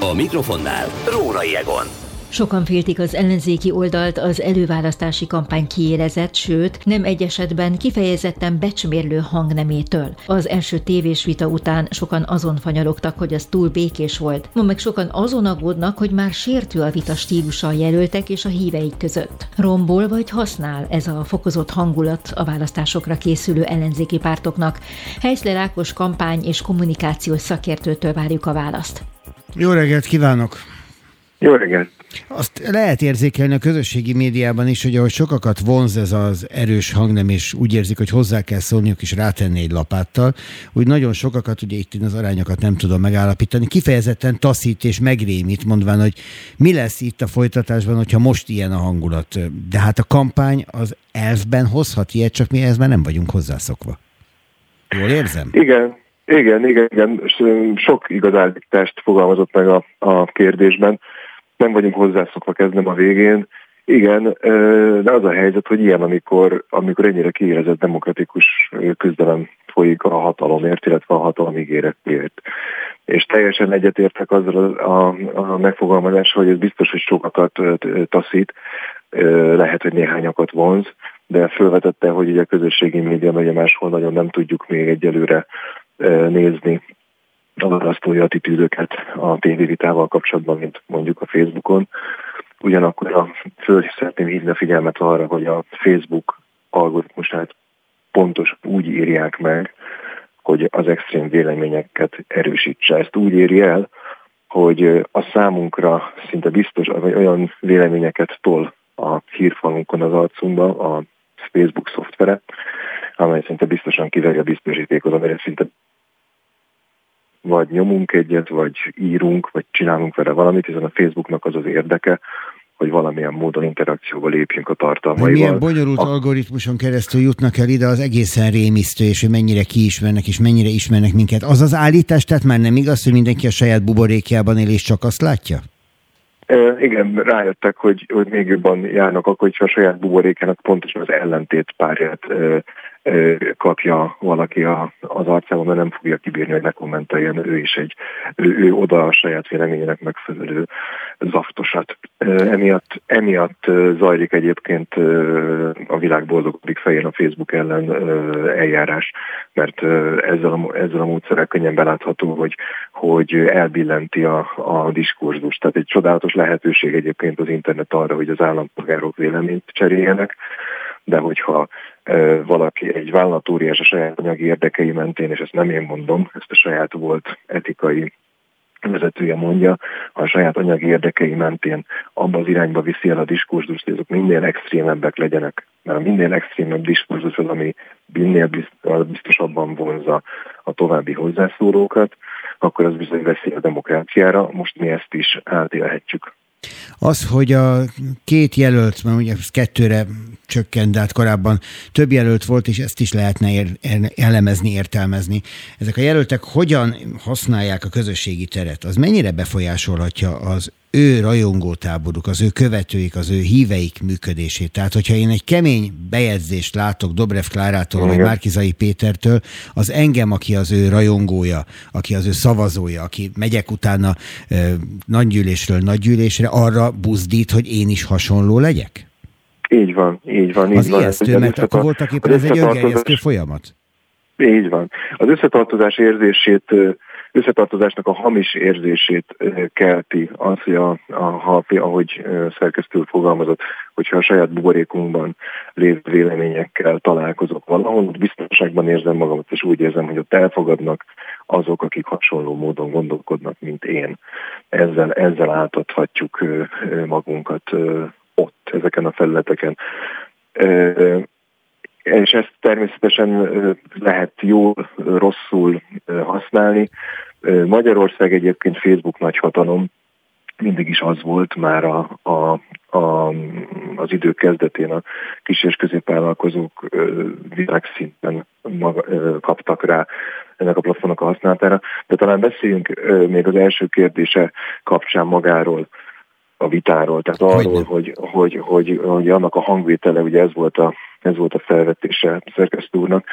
S1: A mikrofonnál Rórai Egon.
S3: Sokan féltik az ellenzéki oldalt az előválasztási kampány kiérezett, sőt, nem egy esetben kifejezetten becsmérlő hangnemétől. Az első tévés vita után sokan azon fanyalogtak, hogy az túl békés volt. Ma meg sokan azon aggódnak, hogy már sértő a vita stílusa a jelöltek és a híveik között. Rombol vagy használ ez a fokozott hangulat a választásokra készülő ellenzéki pártoknak? Helyszler Ákos kampány és kommunikációs szakértőtől várjuk a választ.
S2: Jó reggelt kívánok!
S7: Jó reggelt!
S2: Azt lehet érzékelni a közösségi médiában is, hogy ahogy sokakat vonz ez az erős hangnem, és úgy érzik, hogy hozzá kell szólniuk, és rátenni egy lapáttal, úgy nagyon sokakat, ugye itt én az arányokat nem tudom megállapítani, kifejezetten taszít és megrémít, mondván, hogy mi lesz itt a folytatásban, hogyha most ilyen a hangulat. De hát a kampány az elfben hozhat ilyet, csak mi ehhez már nem vagyunk hozzászokva. Jól érzem?
S7: Igen, igen, igen, igen. Sok igazállítást fogalmazott meg a, a kérdésben nem vagyunk hozzászokva kezdem a végén. Igen, de az a helyzet, hogy ilyen, amikor, amikor ennyire kiérezett demokratikus küzdelem folyik a hatalomért, illetve a hatalom ígéretért. És teljesen egyetértek azzal a, a, megfogalmazással, hogy ez biztos, hogy sokakat taszít, lehet, hogy néhányakat vonz, de felvetette, hogy ugye a közösségi média megy máshol nagyon nem tudjuk még egyelőre nézni a választói attitűdöket a tévévitával kapcsolatban, mint mondjuk a Facebookon. Ugyanakkor a, föl szeretném hívni a figyelmet arra, hogy a Facebook algoritmusát pontos úgy írják meg, hogy az extrém véleményeket erősítse. Ezt úgy éri el, hogy a számunkra szinte biztos, vagy olyan véleményeket tol a hírfalunkon az arcunkba, a Facebook szoftvere, amely szinte biztosan kiveri a biztosítékot, amire szinte vagy nyomunk egyet, vagy írunk, vagy csinálunk vele valamit, hiszen a Facebooknak az az érdeke, hogy valamilyen módon interakcióba lépjünk a tartalmaival.
S2: Milyen bonyolult a... algoritmuson keresztül jutnak el ide, az egészen rémisztő, és hogy mennyire kiismernek, és mennyire ismernek minket. Az az állítás, tehát már nem igaz, hogy mindenki a saját buborékjában él, és csak azt látja?
S7: E, igen, rájöttek, hogy, hogy még jobban járnak akkor, hogyha a saját buborékának pontosan az ellentét párját e, kapja valaki a, az arcában, mert nem fogja kibírni, hogy ne kommenteljen ő is egy, ő, ő oda a saját véleményének megfelelő zaftosat. Emiatt, emiatt zajlik egyébként a világ boldogodik fején a Facebook ellen eljárás, mert ezzel a, ezzel a módszerrel könnyen belátható, hogy, hogy elbillenti a, a diskurzus. Tehát egy csodálatos lehetőség egyébként az internet arra, hogy az állampolgárok véleményt cseréljenek, de hogyha valaki egy vállalatóriás a saját anyagi érdekei mentén, és ezt nem én mondom, ezt a saját volt etikai vezetője mondja, ha a saját anyagi érdekei mentén abba az irányba viszi el a diskurzust, hogy azok minél extrémebbek legyenek. Mert a minél extrémebb diskurzus az, ami minél biztosabban vonza a további hozzászólókat, akkor az bizony veszély a demokráciára. Most mi ezt is átélhetjük.
S2: Az, hogy a két jelölt, mert ugye kettőre csökkent, de hát korábban több jelölt volt, és ezt is lehetne ér, elemezni, értelmezni. Ezek a jelöltek hogyan használják a közösségi teret? Az mennyire befolyásolhatja az ő rajongótáboruk, az ő követőik, az ő híveik működését. Tehát, hogyha én egy kemény bejegyzést látok Dobrev Klárától, vagy Márkizai Pétertől, az engem, aki az ő rajongója, aki az ő szavazója, aki megyek utána e, nagygyűlésről nagygyűlésre, arra buzdít, hogy én is hasonló legyek?
S7: Így van, így van. Így
S2: az
S7: van.
S2: ijesztő, mert akkor voltak éppen ez egy öngerjesztő folyamat.
S7: Így van. Az összetartozás érzését összetartozásnak a hamis érzését kelti az, hogy a, a hapi, ahogy szerkesztő fogalmazott, hogyha a saját buborékunkban lévő véleményekkel találkozok valahol, biztonságban érzem magamat, és úgy érzem, hogy ott elfogadnak azok, akik hasonló módon gondolkodnak, mint én. Ezzel, ezzel átadhatjuk magunkat ott, ezeken a felületeken. És ezt természetesen lehet jól, rosszul használni. Magyarország egyébként Facebook nagyhatalom, mindig is az volt már a, a, a, az idők kezdetén a kis és középvállalkozók világszinten maga, kaptak rá ennek a platformnak a használatára. De talán beszéljünk még az első kérdése kapcsán magáról a vitáról, tehát arról, hogy, hogy, hogy, hogy annak a hangvétele, ugye ez volt a, ez volt a felvetése szerkesztő úrnak,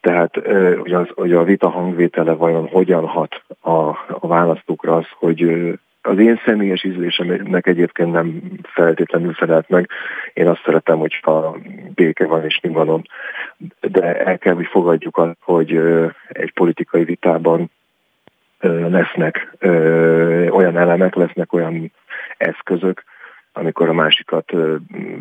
S7: tehát hogy, az, hogy a vita hangvétele vajon hogyan hat a, a választókra az, hogy az én személyes ízlésemnek egyébként nem feltétlenül felelt meg. Én azt szeretem, hogyha béke van és nyugalom, de el kell, hogy fogadjuk azt, hogy egy politikai vitában lesznek olyan elemek, lesznek olyan eszközök, amikor a másikat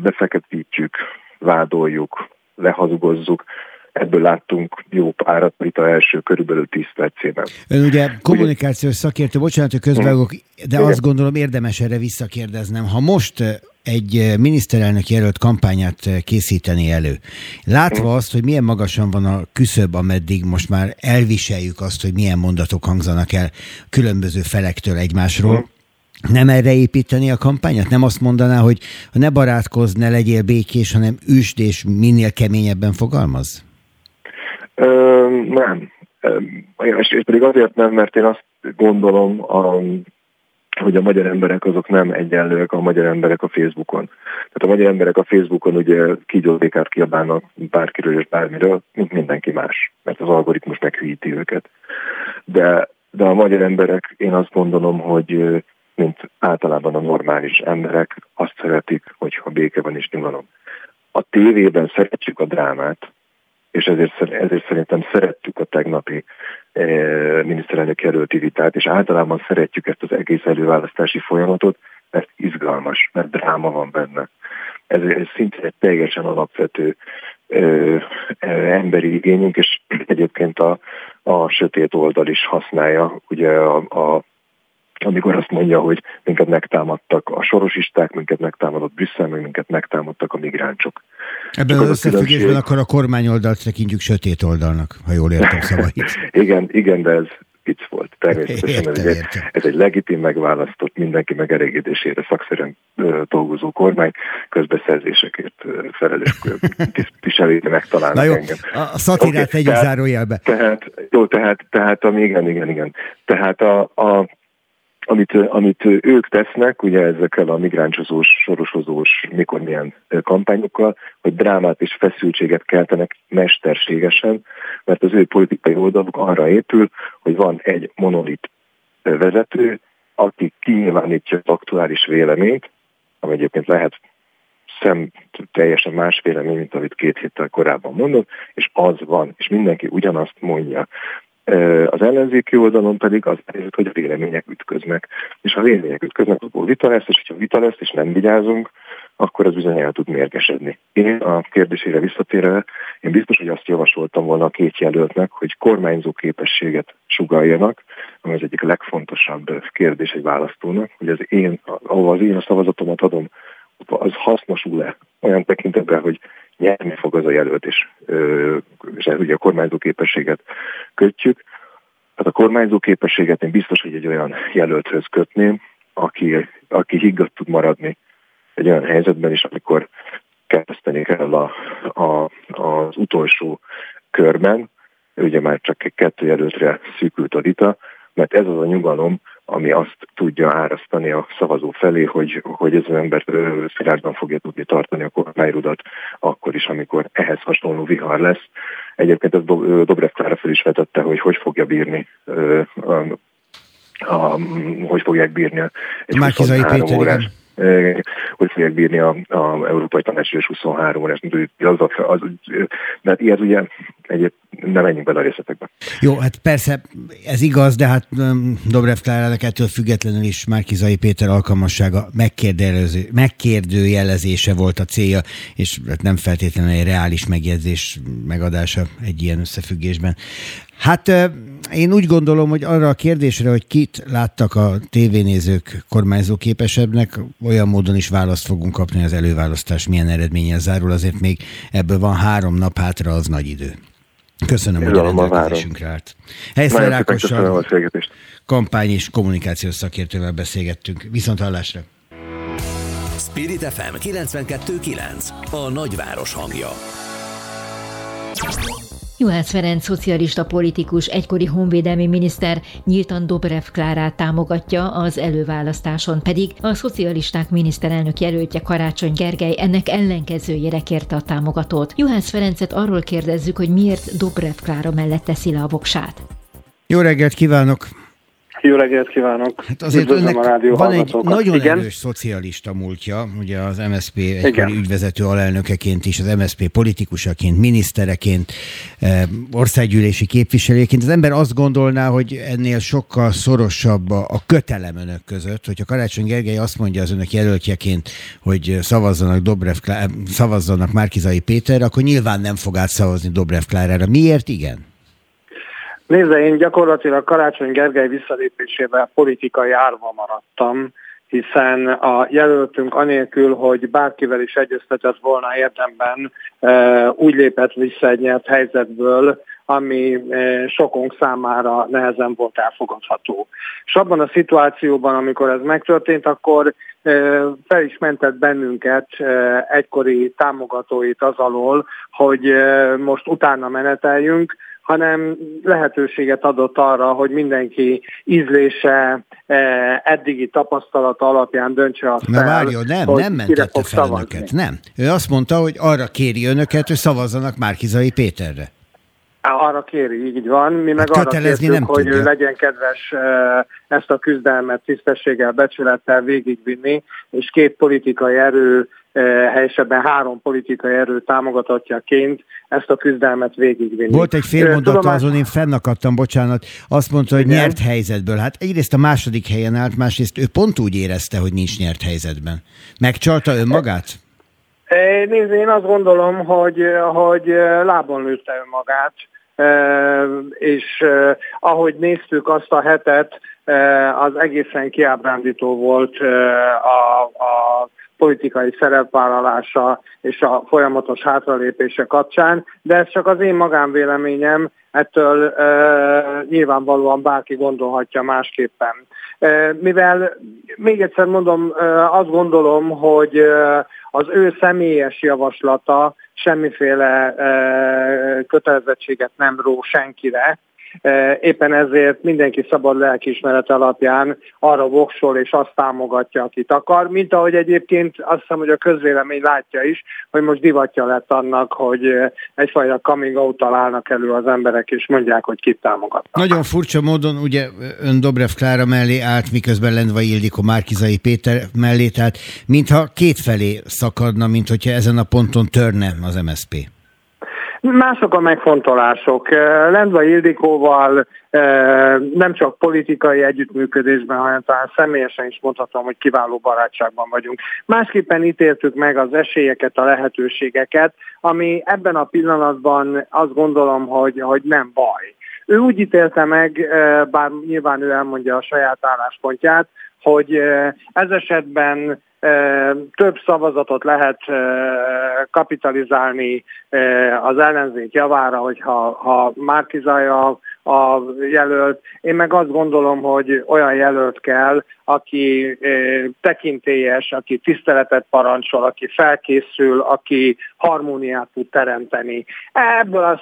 S7: befeketítjük, vádoljuk, lehazugozzuk, ebből láttunk jó párat itt a első körülbelül 10 percében.
S2: Ön ugye kommunikációs szakértő, bocsánat, hogy közbevágok, de azt gondolom érdemes erre visszakérdeznem. Ha most egy miniszterelnök jelölt kampányát készíteni elő. Látva azt, hogy milyen magasan van a küszöb, ameddig most már elviseljük azt, hogy milyen mondatok hangzanak el különböző felektől egymásról, nem erre építeni a kampányát? Nem azt mondaná, hogy ne barátkozz, ne legyél békés, hanem üsd és minél keményebben fogalmaz?
S7: Ö, nem. És, és pedig azért nem, mert én azt gondolom, a, hogy a magyar emberek azok nem egyenlőek a magyar emberek a Facebookon. Tehát a magyar emberek a Facebookon ugye kígyózékát kiabálnak bárkiről és bármiről, mint mindenki más, mert az algoritmus meghűíti őket. De, de a magyar emberek, én azt gondolom, hogy mint általában a normális emberek azt szeretik, hogyha béke van és nyugalom. A tévében szeretjük a drámát, és ezért, ezért szerintem szerettük a tegnapi e, miniszterelnök jelölti vitát, és általában szeretjük ezt az egész előválasztási folyamatot, mert izgalmas, mert dráma van benne. Ez, ez szinte egy teljesen alapvető e, e, emberi igényünk, és egyébként a, a sötét oldal is használja ugye a, a amikor azt mondja, hogy minket megtámadtak a sorosisták, minket megtámadott Brüsszel, meg minket megtámadtak a migránsok.
S2: Ebben az összefüggésben különbség... akkor a kormányoldalt tekintjük sötét oldalnak, ha jól értem szavait.
S7: igen, igen, de ez vicc volt. Természetesen értem, ez, egy, ez egy legitim megválasztott, mindenki megelégedésére szakszerűen dolgozó kormány, közbeszerzésekért felelős tisztviselői megtalálnak
S2: Na jó,
S7: engem.
S2: a szatirát okay, tegyük zárójelbe.
S7: Tehát, jó, tehát, tehát, ami igen, igen, igen. Tehát a, a amit, amit ők tesznek, ugye ezekkel a migráncsozós, sorosozós, mikor milyen kampányokkal, hogy drámát és feszültséget keltenek mesterségesen, mert az ő politikai oldaluk arra épül, hogy van egy monolit vezető, aki kinyilvánítja az aktuális véleményt, ami egyébként lehet szem teljesen más vélemény, mint amit két héttel korábban mondott, és az van, és mindenki ugyanazt mondja. Az ellenzéki oldalon pedig az helyzet, hogy a vélemények ütköznek. És ha a vélemények ütköznek, akkor vita lesz, és ha vita lesz, és nem vigyázunk, akkor az bizony el tud mérgesedni. Én a kérdésére visszatérve, én biztos, hogy azt javasoltam volna a két jelöltnek, hogy kormányzó képességet sugaljanak, ami az egyik legfontosabb kérdés egy választónak, hogy az én, ahova az én a szavazatomat adom, az hasznosul-e olyan tekintetben, hogy nyerni fog az a jelölt, és, és ugye a kormányzó képességet kötjük. Hát a kormányzó képességet én biztos, hogy egy olyan jelölthöz kötném, aki, aki higgadt tud maradni egy olyan helyzetben is, amikor kezdeni kell a, a, az utolsó körben, ugye már csak kettő jelöltre szűkült a vita, mert ez az a nyugalom, ami azt tudja árasztani a szavazó felé, hogy, hogy ez az ember szilárdan fogja tudni tartani a kormányrudat, akkor is, amikor ehhez hasonló vihar lesz. Egyébként ez Dobrev Klára fel is vetette, hogy hogy fogja bírni a, a, hogy fogják bírni a
S2: egy Márkizai Péter, órás. Igen
S7: hogy fogják bírni a, a Európai Tanács és 23 órás az, az, az, mert ilyet ugye egyéb, nem menjünk bele a részletekbe.
S2: Jó, hát persze ez igaz, de hát Dobrev Klárának ettől függetlenül is Márkizai Péter alkalmassága megkérdőjelezése volt a célja, és hát nem feltétlenül egy reális megjegyzés megadása egy ilyen összefüggésben. Hát én úgy gondolom, hogy arra a kérdésre, hogy kit láttak a tévénézők kormányzó képesebbnek, olyan módon is választ fogunk kapni az előválasztás milyen eredménye zárul, azért még ebből van három nap hátra, az nagy idő. Köszönöm, hogy a rendelkezésünkre állt. Helyszín Rákossal kampány és kommunikációs szakértővel beszélgettünk. Viszont hallásra!
S1: Spirit FM 92.9 A nagyváros hangja
S3: Juhász Ferenc szocialista politikus, egykori honvédelmi miniszter nyíltan Dobrev Klárát támogatja az előválasztáson, pedig a szocialisták miniszterelnök jelöltje Karácsony Gergely ennek ellenkezőjére kérte a támogatót. Juhász Ferencet arról kérdezzük, hogy miért Dobrev Klára mellett teszi le a voksát.
S2: Jó reggelt kívánok!
S8: Jó reggelt kívánok!
S2: Hát azért önnek a rádió van egy nagyon Igen? erős szocialista múltja, ugye az MSZP egykori ügyvezető alelnökeként is, az MSZP politikusaként, minisztereként, eh, országgyűlési képviselőként. Az ember azt gondolná, hogy ennél sokkal szorosabb a, kötelem önök között, hogyha Karácsony Gergely azt mondja az önök jelöltjeként, hogy szavazzanak Dobrev szavazzanak Márkizai Péterre, akkor nyilván nem fog átszavazni Dobrev Klárára. Miért igen?
S8: Nézze, én gyakorlatilag Karácsony Gergely visszalépésével politikai árva maradtam, hiszen a jelöltünk anélkül, hogy bárkivel is egyeztetett volna érdemben, e, úgy lépett vissza egy nyert helyzetből, ami e, sokunk számára nehezen volt elfogadható. És abban a szituációban, amikor ez megtörtént, akkor e, fel is mentett bennünket egykori támogatóit az alól, hogy most utána meneteljünk, hanem lehetőséget adott arra, hogy mindenki ízlése, eh, eddigi tapasztalata alapján döntse azt
S2: Na várjon, nem, hogy nem mentette fel szavazni. önöket, nem. Ő azt mondta, hogy arra kéri önöket, hogy szavazzanak Márkizai Péterre.
S8: Arra kéri, így van. Mi meg hát arra kértük, nem hogy tudja. ő legyen kedves eh, ezt a küzdelmet tisztességgel, becsülettel végigvinni, és két politikai erő helyesebben három politikai erő támogatatjaként ezt a küzdelmet végigvinni.
S2: Volt egy fél mondat, Tudom, azon én fennakadtam, bocsánat, azt mondta, hogy igen. nyert helyzetből. Hát egyrészt a második helyen állt, másrészt ő pont úgy érezte, hogy nincs nyert helyzetben. Megcsalta önmagát?
S8: Nézd, én azt gondolom, hogy, hogy lábon lőtte önmagát, és ahogy néztük azt a hetet, az egészen kiábrándító volt a, a politikai szerepvállalása és a folyamatos hátralépése kapcsán, de ez csak az én magánvéleményem, ettől e, nyilvánvalóan bárki gondolhatja másképpen. E, mivel még egyszer mondom, e, azt gondolom, hogy e, az ő személyes javaslata semmiféle e, kötelezettséget nem ró senkire, éppen ezért mindenki szabad lelkiismeret alapján arra voksol és azt támogatja, akit akar, mint ahogy egyébként azt hiszem, hogy a közvélemény látja is, hogy most divatja lett annak, hogy egyfajta coming out találnak elő az emberek, és mondják, hogy kit támogatnak.
S2: Nagyon furcsa módon ugye ön Dobrev Klára mellé állt, miközben Lendva Ildikó Márkizai Péter mellé, tehát mintha kétfelé szakadna, mint hogyha ezen a ponton törne az MSZP.
S8: Mások a megfontolások. Lendva Ildikóval nem csak politikai együttműködésben, hanem talán személyesen is mondhatom, hogy kiváló barátságban vagyunk. Másképpen ítéltük meg az esélyeket, a lehetőségeket, ami ebben a pillanatban azt gondolom, hogy, hogy nem baj. Ő úgy ítélte meg, bár nyilván ő elmondja a saját álláspontját, hogy ez esetben több szavazatot lehet kapitalizálni az ellenzék javára, hogyha ha Márkizája a jelölt. Én meg azt gondolom, hogy olyan jelölt kell, aki tekintélyes, aki tiszteletet parancsol, aki felkészül, aki harmóniát tud teremteni. Ebből a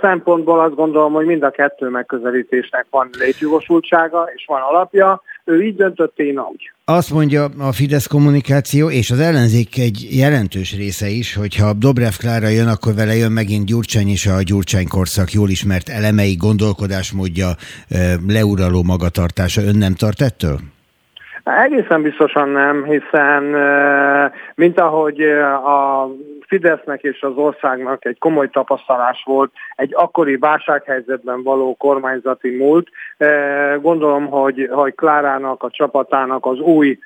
S8: szempontból azt gondolom, hogy mind a kettő megközelítésnek van létjogosultsága és van alapja, ő így döntött, én úgy.
S2: Azt mondja a Fidesz kommunikáció, és az ellenzék egy jelentős része is, hogyha Dobrev Klára jön, akkor vele jön megint Gyurcsány és a Gyurcsány korszak jól ismert elemei, gondolkodásmódja, leuraló magatartása. Ön nem tart ettől?
S8: Egészen biztosan nem, hiszen mint ahogy a Fidesznek és az országnak egy komoly tapasztalás volt egy akkori válsághelyzetben való kormányzati múlt, gondolom, hogy, hogy Klárának, a csapatának az új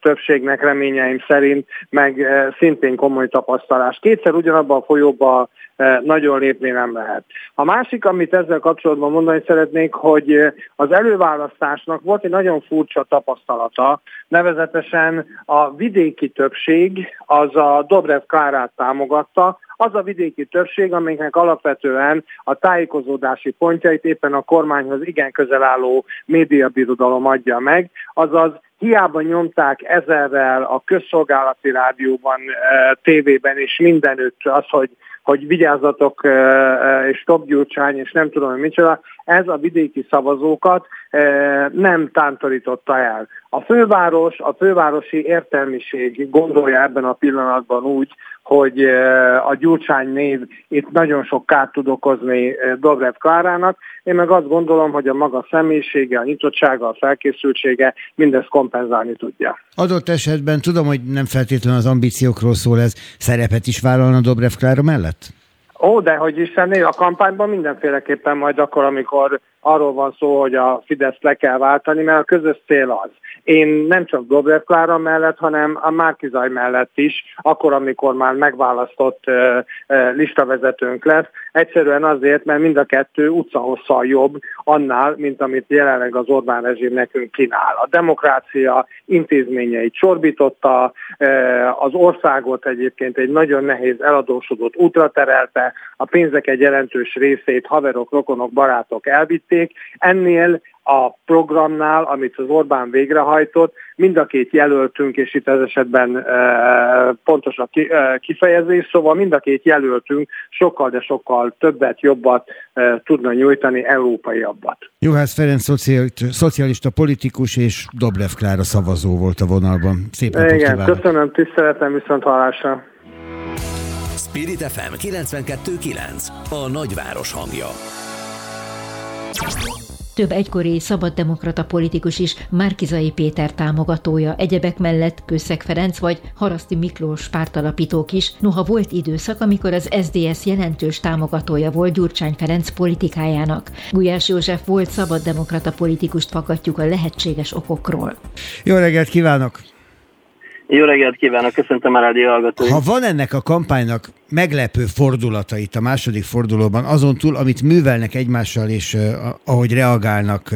S8: többségnek reményeim szerint, meg szintén komoly tapasztalás. Kétszer ugyanabban a folyóban nagyon lépni nem lehet. A másik, amit ezzel kapcsolatban mondani szeretnék, hogy az előválasztásnak volt egy nagyon furcsa tapasztalata, nevezetesen a vidéki többség az a Dobrev Klárát támogatta, az a vidéki többség, amiknek alapvetően a tájékozódási pontjait éppen a kormányhoz igen közel álló médiabirodalom adja meg, azaz hiába nyomták ezerrel a közszolgálati rádióban, tévében és mindenütt az, hogy hogy vigyázzatok, és Stop Gyurcsány, és nem tudom, hogy micsoda, ez a vidéki szavazókat nem tántorította el. A főváros, a fővárosi értelmiség gondolja ebben a pillanatban úgy, hogy a Gyurcsány név itt nagyon sok kárt tud okozni Dobrev Klárának. Én meg azt gondolom, hogy a maga személyisége, a nyitottsága, a felkészültsége mindezt kompenzálni tudja.
S2: Adott esetben tudom, hogy nem feltétlenül az ambíciókról szól ez, szerepet is vállalna Dobrev Klára mellett?
S8: Ó, de hogy is a kampányban mindenféleképpen majd akkor, amikor arról van szó, hogy a Fidesz le kell váltani, mert a közös cél az. Én nem csak Dobrev Klára mellett, hanem a Márkizaj mellett is, akkor, amikor már megválasztott listavezetőnk lesz. Egyszerűen azért, mert mind a kettő utcahosszal jobb annál, mint amit jelenleg az Orbán rezsim nekünk kínál. A demokrácia intézményeit csorbította, uh, az országot egyébként egy nagyon nehéz eladósodott útra terelte, a pénzek egy jelentős részét haverok, rokonok, barátok elvitték. Ennél a programnál, amit az Orbán végrehajtott, mind a két jelöltünk, és itt ez esetben e, pontos a ki, e, kifejezés, szóval mind a két jelöltünk sokkal, de sokkal többet, jobbat e, tudna nyújtani, európaiabbat.
S2: Juhász Ferenc szocialista politikus és Dobrev Klára szavazó volt a vonalban. Szép napot
S8: Igen, kívánok. köszönöm, tiszteletem, viszont hallásra.
S1: Spirit FM 92.9 a nagyváros hangja.
S3: Több egykori szabaddemokrata politikus is Márkizai Péter támogatója, egyebek mellett Kőszeg Ferenc vagy Haraszti Miklós pártalapítók is, noha volt időszak, amikor az SDS jelentős támogatója volt Gyurcsány Ferenc politikájának. Gulyás József volt szabaddemokrata politikust fakadjuk a lehetséges okokról.
S2: Jó reggelt kívánok!
S9: Jó reggelt kívánok, köszöntöm a rádió hallgatóit.
S2: Ha van ennek a kampánynak meglepő fordulatait a második fordulóban, azon túl, amit művelnek egymással, és uh, ahogy reagálnak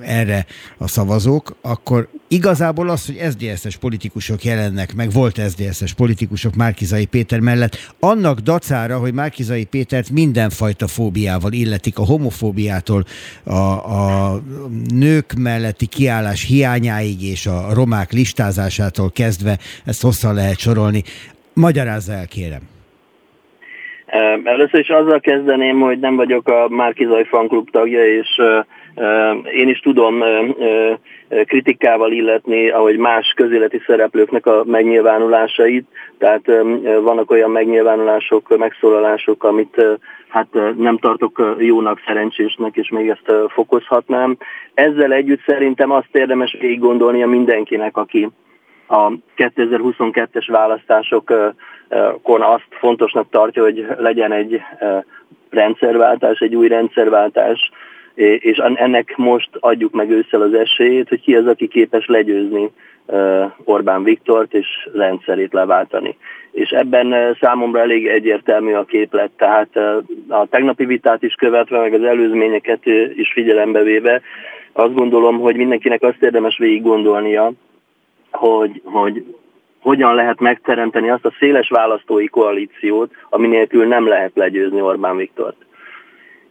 S2: erre a szavazók, akkor igazából az, hogy SZDSZ-es politikusok jelennek, meg volt SZDSZ-es politikusok Márkizai Péter mellett, annak dacára, hogy Márkizai Pétert mindenfajta fóbiával illetik, a homofóbiától, a, a nők melletti kiállás hiányáig és a romák listázásától kezdve, ezt hosszan lehet sorolni. Magyarázza el, kérem.
S9: Először is azzal kezdeném, hogy nem vagyok a Márkizaj fanklub tagja, és én is tudom kritikával illetni, ahogy más közéleti szereplőknek a megnyilvánulásait, tehát vannak olyan megnyilvánulások, megszólalások, amit hát nem tartok jónak, szerencsésnek, és még ezt fokozhatnám. Ezzel együtt szerintem azt érdemes végig gondolnia mindenkinek, aki a 2022-es választásokon azt fontosnak tartja, hogy legyen egy rendszerváltás, egy új rendszerváltás, és ennek most adjuk meg ősszel az esélyét, hogy ki az, aki képes legyőzni Orbán Viktort és rendszerét leváltani. És ebben számomra elég egyértelmű a képlet, tehát a tegnapi vitát is követve, meg az előzményeket is figyelembe véve, azt gondolom, hogy mindenkinek azt érdemes végig gondolnia, hogy, hogy hogyan lehet megteremteni azt a széles választói koalíciót, ami nélkül nem lehet legyőzni Orbán Viktort.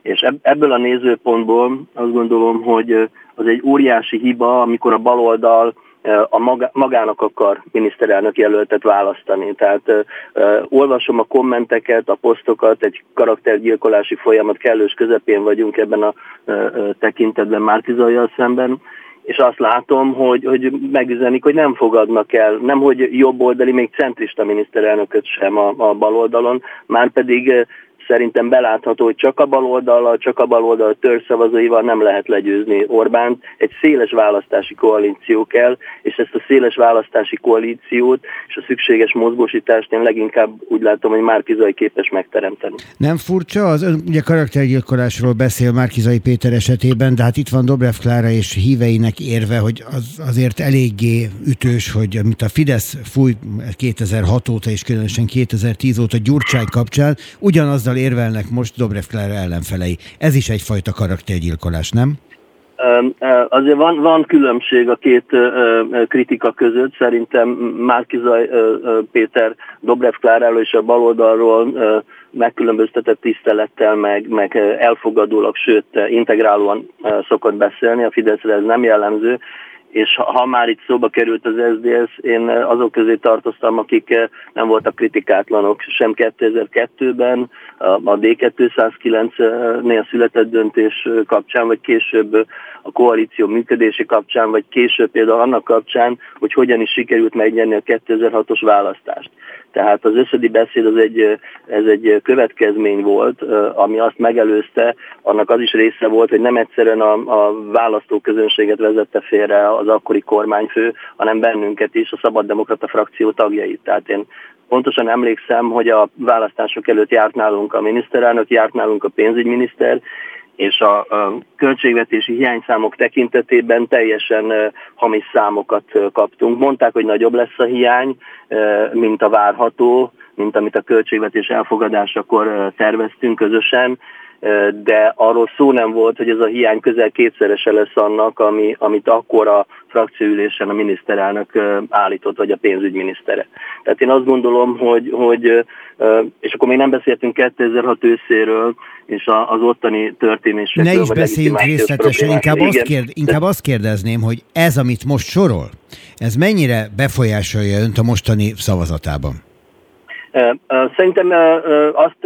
S9: És ebből a nézőpontból azt gondolom, hogy az egy óriási hiba, amikor a baloldal a magának akar miniszterelnök jelöltet választani. Tehát uh, olvasom a kommenteket, a posztokat, egy karaktergyilkolási folyamat kellős közepén vagyunk ebben a uh, tekintetben Márkizajjal szemben, és azt látom, hogy, hogy megüzenik, hogy nem fogadnak el, nem hogy jobboldali, még centrista miniszterelnököt sem a, a baloldalon, már pedig szerintem belátható, hogy csak a baloldal, csak a baloldal törzszavazóival nem lehet legyőzni Orbánt. Egy széles választási koalíció kell, és ezt a széles választási koalíciót és a szükséges mozgósítást én leginkább úgy látom, hogy Márkizai képes megteremteni.
S2: Nem furcsa? Az ön ugye karaktergyilkolásról beszél Márkizai Péter esetében, de hát itt van Dobrev Klára és híveinek érve, hogy az azért eléggé ütős, hogy amit a Fidesz fúj 2006 óta és különösen 2010 óta Gyurcsány kapcsán, ugyanazzal érvelnek most Dobrev Klára ellenfelei. Ez is egyfajta karaktergyilkolás, nem?
S9: Azért van, van különbség a két kritika között. Szerintem Márkizaj Péter Dobrev Kláráról és a baloldalról megkülönböztetett tisztelettel, meg, meg elfogadólag, sőt integrálóan szokott beszélni. A Fideszre ez nem jellemző és ha már itt szóba került az SDS, én azok közé tartoztam, akik nem voltak kritikátlanok, sem 2002-ben, a D209-nél született döntés kapcsán, vagy később a koalíció működési kapcsán, vagy később például annak kapcsán, hogy hogyan is sikerült megnyerni a 2006-os választást. Tehát az összödi beszéd az egy, ez egy következmény volt, ami azt megelőzte, annak az is része volt, hogy nem egyszerűen a, a választóközönséget vezette félre az akkori kormányfő, hanem bennünket is, a Szabaddemokrata frakció tagjait. Tehát én pontosan emlékszem, hogy a választások előtt járt nálunk a miniszterelnök, járt nálunk a pénzügyminiszter, és a, a költségvetési hiányszámok tekintetében teljesen hamis számokat kaptunk. Mondták, hogy nagyobb lesz a hiány, mint a várható, mint amit a költségvetés elfogadásakor terveztünk közösen, de arról szó nem volt, hogy ez a hiány közel kétszerese lesz annak, ami, amit akkor a frakcióülésen a miniszterelnök állított, vagy a pénzügyminisztere. Tehát én azt gondolom, hogy, hogy és akkor még nem beszéltünk 2006 őszéről, és az ottani történésekről.
S2: Ne is beszéljünk részletesen, inkább azt, kérd, inkább azt kérdezném, hogy ez, amit most sorol, ez mennyire befolyásolja önt a mostani szavazatában?
S9: Szerintem azt,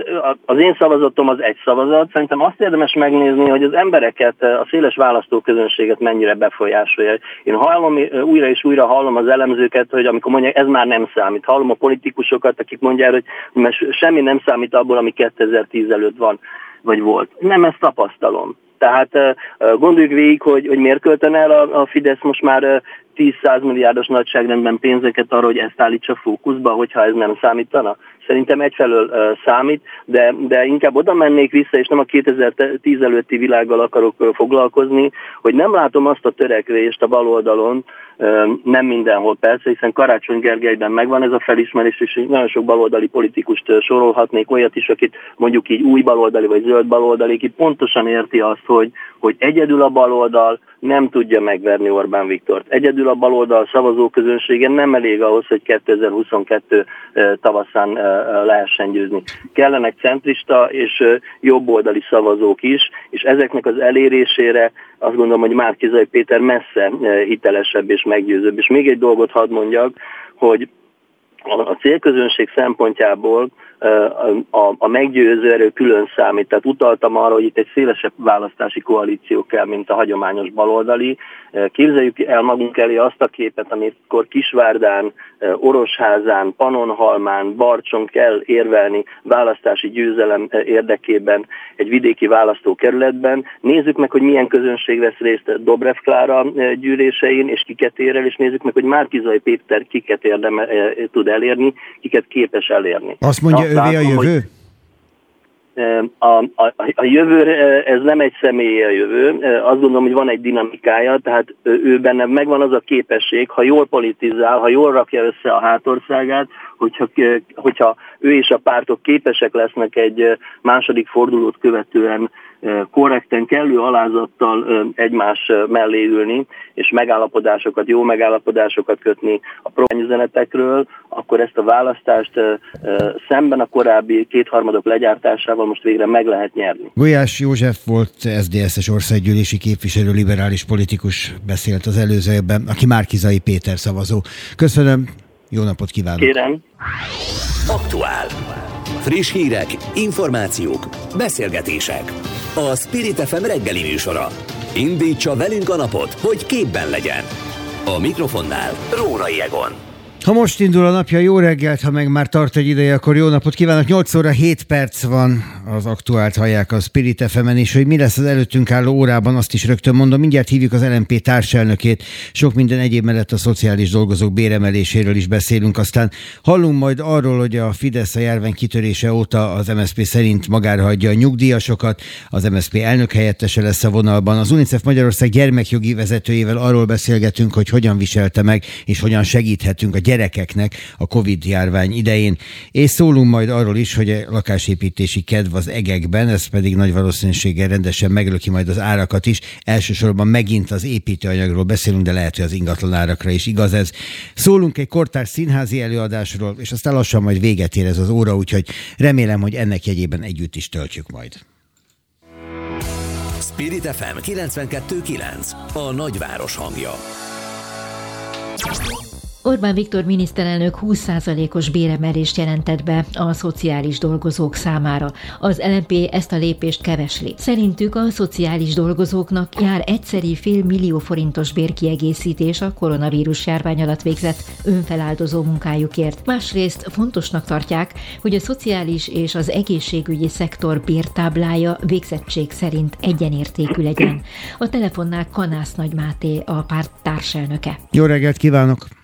S9: az én szavazatom az egy szavazat, szerintem azt érdemes megnézni, hogy az embereket, a széles választóközönséget mennyire befolyásolja. Én hallom, újra és újra hallom az elemzőket, hogy amikor mondják, ez már nem számít. Hallom a politikusokat, akik mondják, hogy mert semmi nem számít abból, ami 2010 előtt van, vagy volt. Nem ezt tapasztalom. Tehát gondoljuk végig, hogy, hogy miért költen el a, a Fidesz most már 10-100 milliárdos nagyságrendben pénzeket arra, hogy ezt állítsa fókuszba, hogyha ez nem számítana? Szerintem egyfelől uh, számít, de, de inkább oda mennék vissza, és nem a 2010 előtti világgal akarok uh, foglalkozni, hogy nem látom azt a törekvést a baloldalon, nem mindenhol persze, hiszen Karácsony Gergelyben megvan ez a felismerés, és nagyon sok baloldali politikust sorolhatnék, olyat is, akit mondjuk így új baloldali vagy zöld baloldali, aki pontosan érti azt, hogy, hogy egyedül a baloldal nem tudja megverni Orbán Viktort. Egyedül a baloldal szavazóközönsége nem elég ahhoz, hogy 2022 tavaszán lehessen győzni. Kellenek centrista és jobboldali szavazók is, és ezeknek az elérésére azt gondolom, hogy Márkizai Péter messze hitelesebb és meggyőzőbb. És még egy dolgot hadd mondjak, hogy a célközönség szempontjából a, a meggyőző erő külön számít. Tehát utaltam arra, hogy itt egy szélesebb választási koalíció kell, mint a hagyományos baloldali. Képzeljük el magunk elé azt a képet, amikor Kisvárdán, Orosházán, Panonhalmán, Barcson kell érvelni választási győzelem érdekében egy vidéki választókerületben. Nézzük meg, hogy milyen közönség vesz részt Dobrev Klára gyűlésein, és kiket ér el, és nézzük meg, hogy Márkizai Péter kiket érdeme, tud elérni, kiket képes elérni.
S2: Azt mondja, övé a jövő?
S9: A, a, a jövő, ez nem egy személy a jövő, azt gondolom, hogy van egy dinamikája, tehát ő benne megvan az a képesség, ha jól politizál, ha jól rakja össze a hátországát, hogyha, hogyha ő és a pártok képesek lesznek egy második fordulót követően korrekten, kellő alázattal egymás mellé ülni, és megállapodásokat, jó megállapodásokat kötni a programüzenetekről, akkor ezt a választást szemben a korábbi kétharmadok legyártásával most végre meg lehet nyerni.
S2: Gulyás József volt SZDSZ-es országgyűlési képviselő, liberális politikus beszélt az előzőben, aki Márkizai Péter szavazó. Köszönöm, jó napot kívánok!
S9: Kérem!
S1: Aktuál. Friss hírek, információk, beszélgetések. A Spirit FM reggeli műsora. Indítsa velünk a napot, hogy képben legyen. A mikrofonnál Rórai Egon.
S2: Ha most indul a napja, jó reggelt, ha meg már tart egy ideje, akkor jó napot kívánok. 8 óra 7 perc van az aktuált hallják a Spirit fm és hogy mi lesz az előttünk álló órában, azt is rögtön mondom. Mindjárt hívjuk az LMP társelnökét, sok minden egyéb mellett a szociális dolgozók béremeléséről is beszélünk. Aztán hallunk majd arról, hogy a Fidesz a járvány kitörése óta az MSZP szerint magára hagyja a nyugdíjasokat, az MSZP elnök helyettese lesz a vonalban. Az UNICEF Magyarország gyermekjogi vezetőjével arról beszélgetünk, hogy hogyan viselte meg, és hogyan segíthetünk a gyerekeknek a Covid járvány idején. És szólunk majd arról is, hogy a lakásépítési kedv az egekben, ez pedig nagy valószínűséggel rendesen meglöki majd az árakat is. Elsősorban megint az építőanyagról beszélünk, de lehet, hogy az ingatlan árakra is igaz ez. Szólunk egy kortárs színházi előadásról, és aztán lassan majd véget ér ez az óra, úgyhogy remélem, hogy ennek jegyében együtt is töltjük majd.
S1: Spirit FM 92.9 a nagyváros hangja.
S3: Orbán Viktor miniszterelnök 20%-os béremelést jelentett be a szociális dolgozók számára. Az LNP ezt a lépést kevesli. Szerintük a szociális dolgozóknak jár egyszeri fél millió forintos bérkiegészítés a koronavírus járvány alatt végzett önfeláldozó munkájukért. Másrészt fontosnak tartják, hogy a szociális és az egészségügyi szektor bértáblája végzettség szerint egyenértékű legyen. A telefonnál Kanász Nagy Máté, a párt társelnöke.
S2: Jó reggelt kívánok!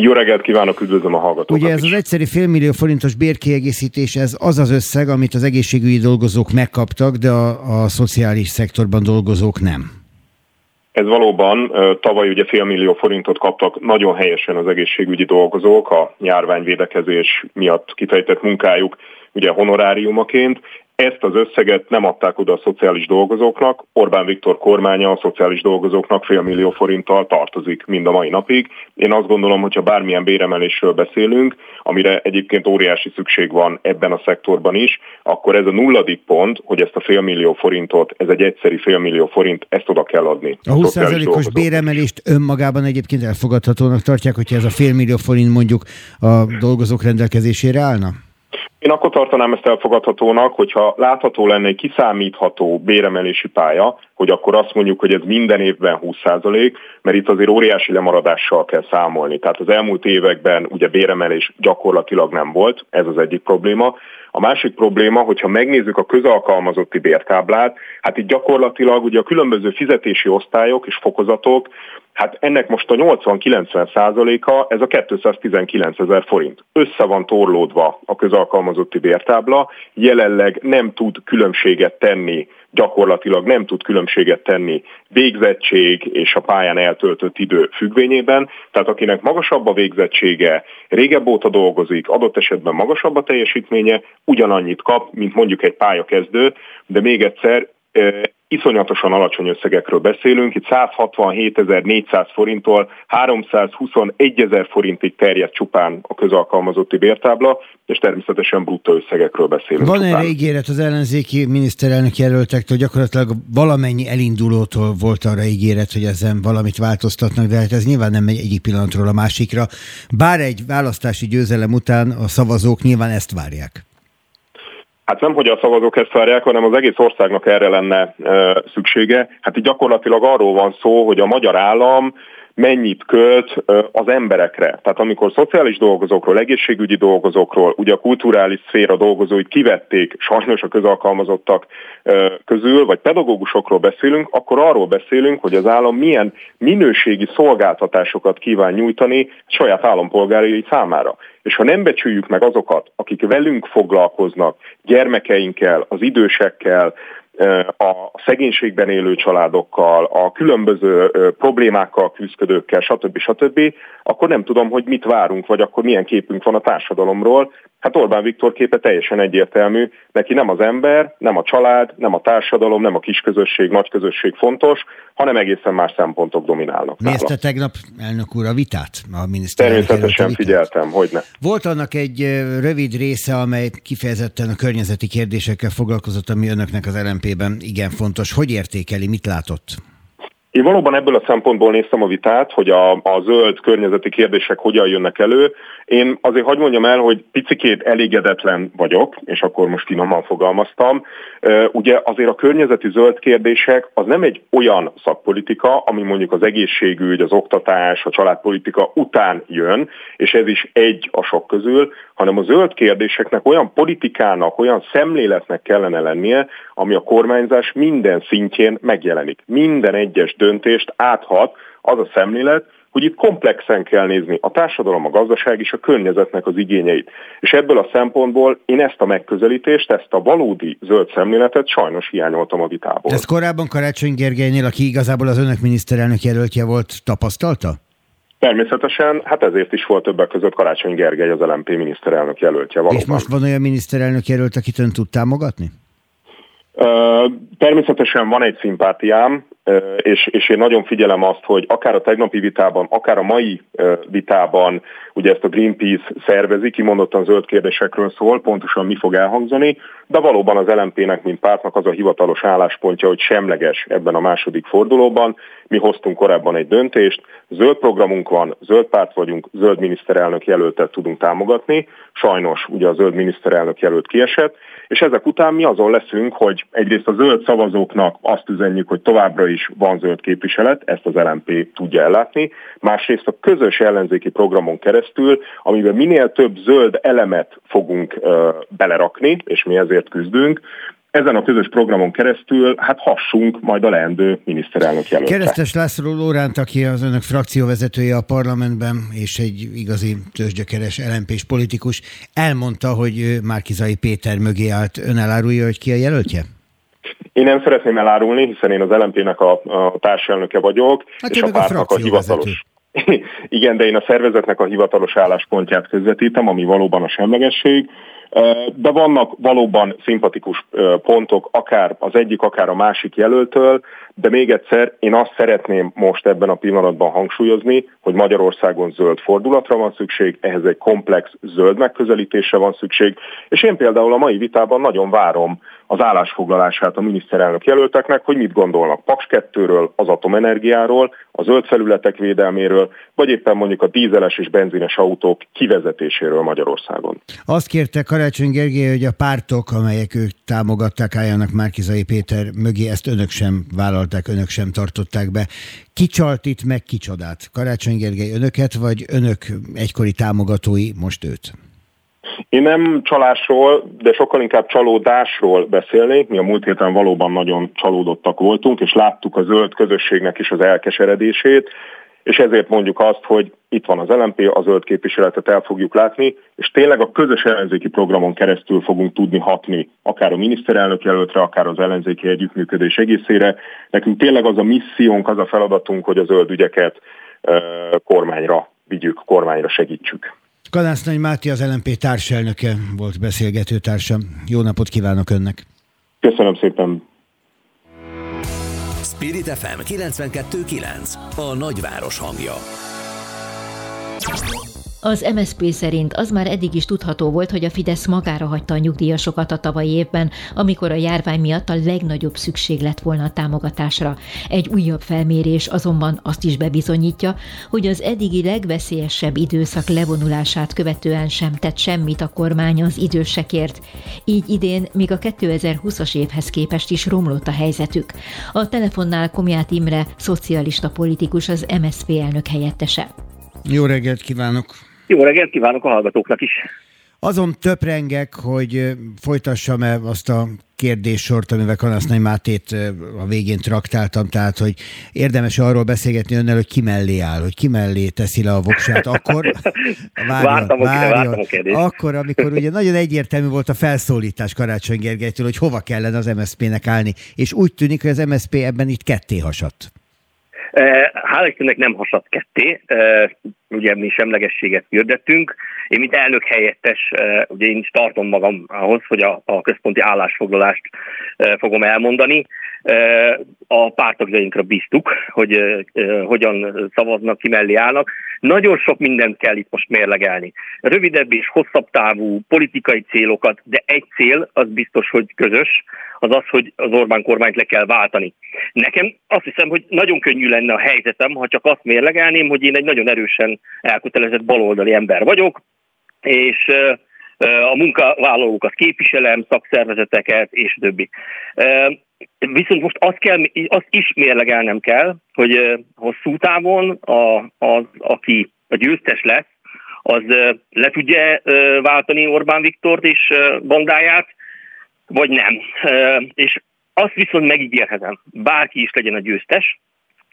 S10: Jó reggelt kívánok, üdvözlöm a hallgatókat
S2: Ugye ez
S10: is.
S2: az egyszerű félmillió forintos bérkiegészítés, ez az az összeg, amit az egészségügyi dolgozók megkaptak, de a, a szociális szektorban dolgozók nem.
S10: Ez valóban tavaly ugye félmillió forintot kaptak nagyon helyesen az egészségügyi dolgozók a járványvédekezés miatt kifejtett munkájuk ugye honoráriumaként. Ezt az összeget nem adták oda a szociális dolgozóknak. Orbán Viktor kormánya a szociális dolgozóknak félmillió forinttal tartozik mind a mai napig. Én azt gondolom, hogyha bármilyen béremelésről beszélünk, amire egyébként óriási szükség van ebben a szektorban is, akkor ez a nulladik pont, hogy ezt a félmillió forintot, ez egy egyszeri félmillió forint, ezt oda kell adni.
S2: A 20%-os béremelést önmagában egyébként elfogadhatónak tartják, hogyha ez a félmillió forint mondjuk a dolgozók rendelkezésére állna?
S10: Én akkor tartanám ezt elfogadhatónak, hogyha látható lenne egy kiszámítható béremelési pálya, hogy akkor azt mondjuk, hogy ez minden évben 20%, mert itt azért óriási lemaradással kell számolni. Tehát az elmúlt években ugye béremelés gyakorlatilag nem volt, ez az egyik probléma. A másik probléma, hogyha megnézzük a közalkalmazotti bértáblát, hát itt gyakorlatilag ugye a különböző fizetési osztályok és fokozatok, hát ennek most a 80-90 százaléka, ez a 219 ezer forint. Össze van torlódva a közalkalmazotti bértábla, jelenleg nem tud különbséget tenni gyakorlatilag nem tud különbséget tenni végzettség és a pályán eltöltött idő függvényében, tehát akinek magasabb a végzettsége, régebb óta dolgozik, adott esetben magasabb a teljesítménye, ugyanannyit kap, mint mondjuk egy pályakezdő, de még egyszer iszonyatosan alacsony összegekről beszélünk, itt 167.400 forinttól 321 ezer forintig terjed csupán a közalkalmazotti bértábla, és természetesen bruttó összegekről beszélünk.
S2: Van erre ígéret az ellenzéki miniszterelnök jelöltektől, gyakorlatilag valamennyi elindulótól volt arra ígéret, hogy ezen valamit változtatnak, de hát ez nyilván nem megy egyik pillanatról a másikra. Bár egy választási győzelem után a szavazók nyilván ezt várják.
S10: Hát nem, hogy a szavazók ezt várják, hanem az egész országnak erre lenne szüksége. Hát itt gyakorlatilag arról van szó, hogy a magyar állam mennyit költ az emberekre. Tehát amikor szociális dolgozókról, egészségügyi dolgozókról, ugye a kulturális szféra dolgozóit kivették sajnos a közalkalmazottak közül, vagy pedagógusokról beszélünk, akkor arról beszélünk, hogy az állam milyen minőségi szolgáltatásokat kíván nyújtani saját állampolgárai számára. És ha nem becsüljük meg azokat, akik velünk foglalkoznak, gyermekeinkkel, az idősekkel, a szegénységben élő családokkal, a különböző problémákkal küzdködőkkel, stb. stb., akkor nem tudom, hogy mit várunk, vagy akkor milyen képünk van a társadalomról. Hát Orbán Viktor képe teljesen egyértelmű, neki nem az ember, nem a család, nem a társadalom, nem a kisközösség, nagyközösség fontos, hanem egészen más szempontok dominálnak.
S2: Nézte tegnap elnök úr a vitát? A miniszterelnök
S10: Természetesen figyeltem, hogy ne.
S2: Volt annak egy rövid része, amely kifejezetten a környezeti kérdésekkel foglalkozott, ami önöknek az LMP-ben igen fontos. Hogy értékeli, mit látott?
S10: Én valóban ebből a szempontból néztem a vitát, hogy a, a zöld környezeti kérdések hogyan jönnek elő. Én azért hagyd mondjam el, hogy picikét elégedetlen vagyok, és akkor most finoman fogalmaztam. Ugye azért a környezeti zöld kérdések az nem egy olyan szakpolitika, ami mondjuk az egészségügy, az oktatás, a családpolitika után jön, és ez is egy a sok közül, hanem a zöld kérdéseknek olyan politikának, olyan szemléletnek kellene lennie, ami a kormányzás minden szintjén megjelenik. Minden egyes döntést áthat az a szemlélet, hogy itt komplexen kell nézni a társadalom, a gazdaság és a környezetnek az igényeit. És ebből a szempontból én ezt a megközelítést, ezt a valódi zöld szemléletet sajnos hiányoltam a vitából.
S2: Ezt korábban Karácsony Gergelynél, aki igazából az önök miniszterelnök jelöltje volt, tapasztalta?
S10: Természetesen, hát ezért is volt többek között Karácsony Gergely az LMP miniszterelnök jelöltje valóban.
S2: És most van olyan miniszterelnök jelölt, akit ön tud támogatni?
S10: Természetesen van egy szimpátiám, és, és én nagyon figyelem azt, hogy akár a tegnapi vitában, akár a mai vitában, ugye ezt a Greenpeace szervezi, kimondottan zöld kérdésekről szól, pontosan mi fog elhangzani, de valóban az LMP-nek, mint pártnak az a hivatalos álláspontja, hogy semleges ebben a második fordulóban. Mi hoztunk korábban egy döntést, zöld programunk van, zöld párt vagyunk, zöld miniszterelnök jelöltet tudunk támogatni. Sajnos ugye a zöld miniszterelnök jelölt kiesett, és ezek után mi azon leszünk, hogy egyrészt a zöld szavazóknak azt üzenjük, hogy továbbra is van zöld képviselet, ezt az LMP tudja ellátni, másrészt a közös ellenzéki programon keresztül, amiben minél több zöld elemet fogunk belerakni, és mi ezért küzdünk, ezen a közös programon keresztül hát hassunk majd a leendő miniszterelnök jelöltre.
S2: Keresztes László Lóránt, aki az önök frakcióvezetője a parlamentben, és egy igazi tőzsgyökeres lmp politikus, elmondta, hogy Márkizai Péter mögé állt. Ön elárulja, hogy ki a jelöltje?
S10: Én nem szeretném elárulni, hiszen én az LMP-nek a, a társelnöke vagyok,
S2: hát
S10: és a pártnak a, a hivatalos. Igen, de én a szervezetnek a hivatalos álláspontját közvetítem, ami valóban a semlegesség, de vannak valóban szimpatikus pontok, akár az egyik, akár a másik jelöltől, de még egyszer én azt szeretném most ebben a pillanatban hangsúlyozni, hogy Magyarországon zöld fordulatra van szükség, ehhez egy komplex zöld megközelítésre van szükség, és én például a mai vitában nagyon várom az állásfoglalását a miniszterelnök jelölteknek, hogy mit gondolnak Paks 2-ről, az atomenergiáról, a zöld felületek védelméről, vagy éppen mondjuk a dízeles és benzines autók kivezetéséről Magyarországon.
S2: Azt kérte Karácsony Gergely, hogy a pártok, amelyek ők támogatták, álljanak Márkizai Péter mögé, ezt önök sem vállalták, önök sem tartották be. Ki csalt itt meg kicsodát? Karácsony Gergely önöket, vagy önök egykori támogatói most őt?
S10: Én nem csalásról, de sokkal inkább csalódásról beszélnék. Mi a múlt héten valóban nagyon csalódottak voltunk, és láttuk a zöld közösségnek is az elkeseredését, és ezért mondjuk azt, hogy itt van az LMP, a zöld képviseletet el fogjuk látni, és tényleg a közös ellenzéki programon keresztül fogunk tudni hatni, akár a miniszterelnök jelöltre, akár az ellenzéki együttműködés egészére. Nekünk tényleg az a missziónk, az a feladatunk, hogy a zöld ügyeket kormányra vigyük, kormányra segítsük.
S2: Nagy Máté az LNP társelnöke volt beszélgetőtársam. Jó napot kívánok önnek!
S10: Köszönöm szépen!
S1: Spirit FM 92.9 A nagyváros hangja
S3: az MSZP szerint az már eddig is tudható volt, hogy a Fidesz magára hagyta a nyugdíjasokat a tavalyi évben, amikor a járvány miatt a legnagyobb szükség lett volna a támogatásra. Egy újabb felmérés azonban azt is bebizonyítja, hogy az eddigi legveszélyesebb időszak levonulását követően sem tett semmit a kormány az idősekért. Így idén még a 2020-as évhez képest is romlott a helyzetük. A telefonnál Komját Imre, szocialista politikus, az MSZP elnök helyettese.
S2: Jó reggelt kívánok!
S11: Jó reggelt kívánok a hallgatóknak is!
S2: Azon töprengek, hogy folytassam-e azt a kérdéssort, amivel Kanasznai Mátét a végén traktáltam, tehát, hogy érdemes arról beszélgetni önnel, hogy ki mellé áll, hogy ki mellé teszi le a voksát, akkor
S11: várjon, vártam, várjon, vártam
S2: akkor, amikor ugye nagyon egyértelmű volt a felszólítás Karácsony Gergelytől, hogy hova kellene az MSZP-nek állni, és úgy tűnik, hogy az MSZP ebben itt ketté hasadt.
S11: Hála Istennek nem hasadt ketté, ugye mi semlegességet hirdettünk. Én, mint elnök helyettes, ugye én is tartom magam ahhoz, hogy a, a központi állásfoglalást fogom elmondani. A pártagjainkra bíztuk, hogy hogyan szavaznak, ki mellé állnak. Nagyon sok mindent kell itt most mérlegelni. Rövidebb és hosszabb távú politikai célokat, de egy cél az biztos, hogy közös, az az, hogy az Orbán kormányt le kell váltani. Nekem azt hiszem, hogy nagyon könnyű lenne a helyzetem, ha csak azt mérlegelném, hogy én egy nagyon erősen elkötelezett baloldali ember vagyok, és a munkavállalókat képviselem, szakszervezeteket és többi. Viszont most azt, kell, azt is mérlegelnem kell, hogy hosszú távon a, az, aki a győztes lesz, az le tudja váltani Orbán Viktort és bandáját, vagy nem. És azt viszont megígérhetem, bárki is legyen a győztes,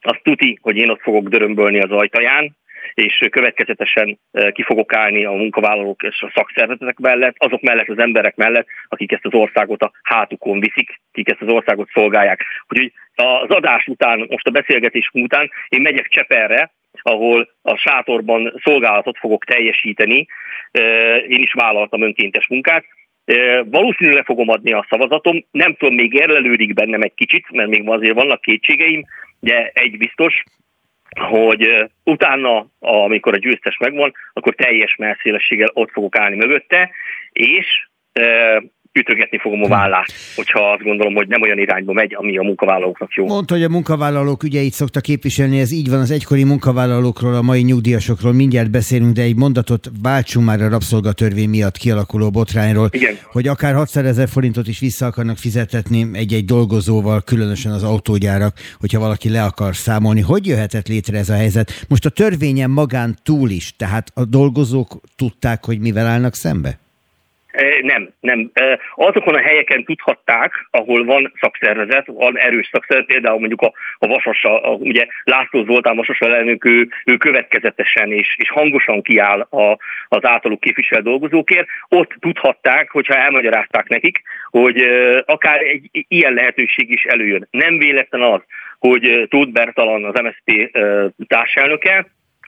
S11: azt tuti, hogy én ott fogok dörömbölni az ajtaján, és következetesen ki fogok állni a munkavállalók és a szakszervezetek mellett, azok mellett, az emberek mellett, akik ezt az országot a hátukon viszik, akik ezt az országot szolgálják. Úgyhogy az adás után, most a beszélgetés után én megyek Cseperre, ahol a sátorban szolgálatot fogok teljesíteni. Én is vállaltam önkéntes munkát, Valószínűleg fogom adni a szavazatom, nem tudom, még érlelődik bennem egy kicsit, mert még azért vannak kétségeim, de egy biztos, hogy utána, amikor a győztes megvan, akkor teljes messzélességgel ott fogok állni mögötte, és ütögetni fogom a vállát, hogyha azt gondolom, hogy nem olyan irányba megy, ami a munkavállalóknak jó.
S2: Mondta, hogy a munkavállalók ügyeit szokta képviselni, ez így van az egykori munkavállalókról, a mai nyugdíjasokról mindjárt beszélünk, de egy mondatot váltsunk már a rabszolgatörvény miatt kialakuló botrányról,
S11: Igen.
S2: hogy akár 600 ezer forintot is vissza akarnak fizetetni egy-egy dolgozóval, különösen az autógyárak, hogyha valaki le akar számolni. Hogy jöhetett létre ez a helyzet? Most a törvényen magán túl is, tehát a dolgozók tudták, hogy mivel állnak szembe?
S11: Nem, nem. Azokon a helyeken tudhatták, ahol van szakszervezet, van erős szakszervezet, például mondjuk a, a Vasas, a, ugye László Zoltán Vasas elnök, ő, ő következetesen és, és hangosan kiáll a, az általuk képviselt dolgozókért, ott tudhatták, hogyha elmagyarázták nekik, hogy akár egy ilyen lehetőség is előjön. Nem véletlen az, hogy Tóth Bertalan az MSZP társelnöke,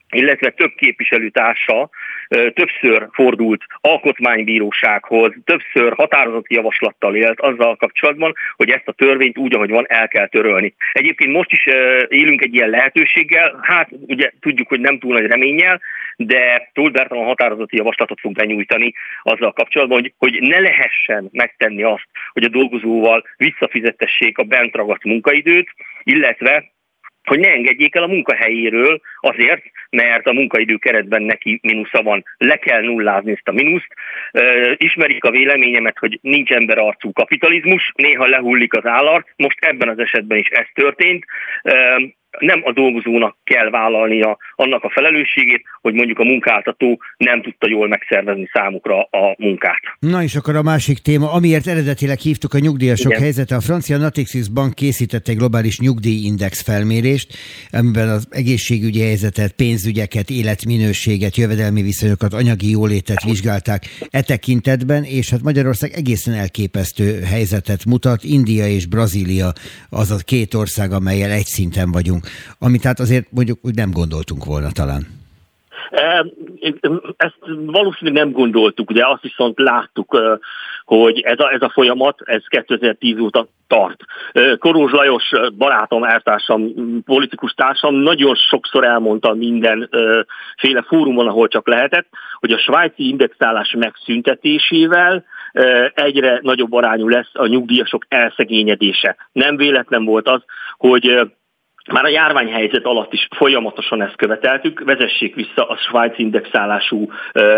S11: illetve több képviselőtársa többször fordult alkotmánybírósághoz, többször határozati javaslattal élt azzal kapcsolatban, hogy ezt a törvényt úgy, ahogy van, el kell törölni. Egyébként most is élünk egy ilyen lehetőséggel, hát ugye tudjuk, hogy nem túl nagy reménnyel, de túl Bertalan határozati javaslatot fog benyújtani azzal kapcsolatban, hogy, hogy ne lehessen megtenni azt, hogy a dolgozóval visszafizetessék a bent ragadt munkaidőt, illetve hogy ne engedjék el a munkahelyéről azért, mert a munkaidő keretben neki mínusza van. Le kell nullázni ezt a mínuszt. Ismerik a véleményemet, hogy nincs emberarcú kapitalizmus, néha lehullik az állar, most ebben az esetben is ez történt nem a dolgozónak kell vállalnia annak a felelősségét, hogy mondjuk a munkáltató nem tudta jól megszervezni számukra a munkát.
S2: Na és akkor a másik téma, amiért eredetileg hívtuk a nyugdíjasok Igen. helyzete, a francia Natixis Bank készített egy globális nyugdíjindex felmérést, amiben az egészségügyi helyzetet, pénzügyeket, életminőséget, jövedelmi viszonyokat, anyagi jólétet vizsgálták e tekintetben, és hát Magyarország egészen elképesztő helyzetet mutat. India és Brazília az a két ország, amelyel egy szinten vagyunk amit hát azért mondjuk úgy nem gondoltunk volna talán.
S11: Ezt valószínűleg nem gondoltuk, de azt viszont láttuk, hogy ez a, ez a folyamat, ez 2010 óta tart. Korós Lajos barátom, eltársam, politikus társam nagyon sokszor elmondta minden féle fórumon, ahol csak lehetett, hogy a svájci indexálás megszüntetésével egyre nagyobb arányú lesz a nyugdíjasok elszegényedése. Nem véletlen volt az, hogy már a járványhelyzet alatt is folyamatosan ezt követeltük, vezessék vissza a Svájc indexálású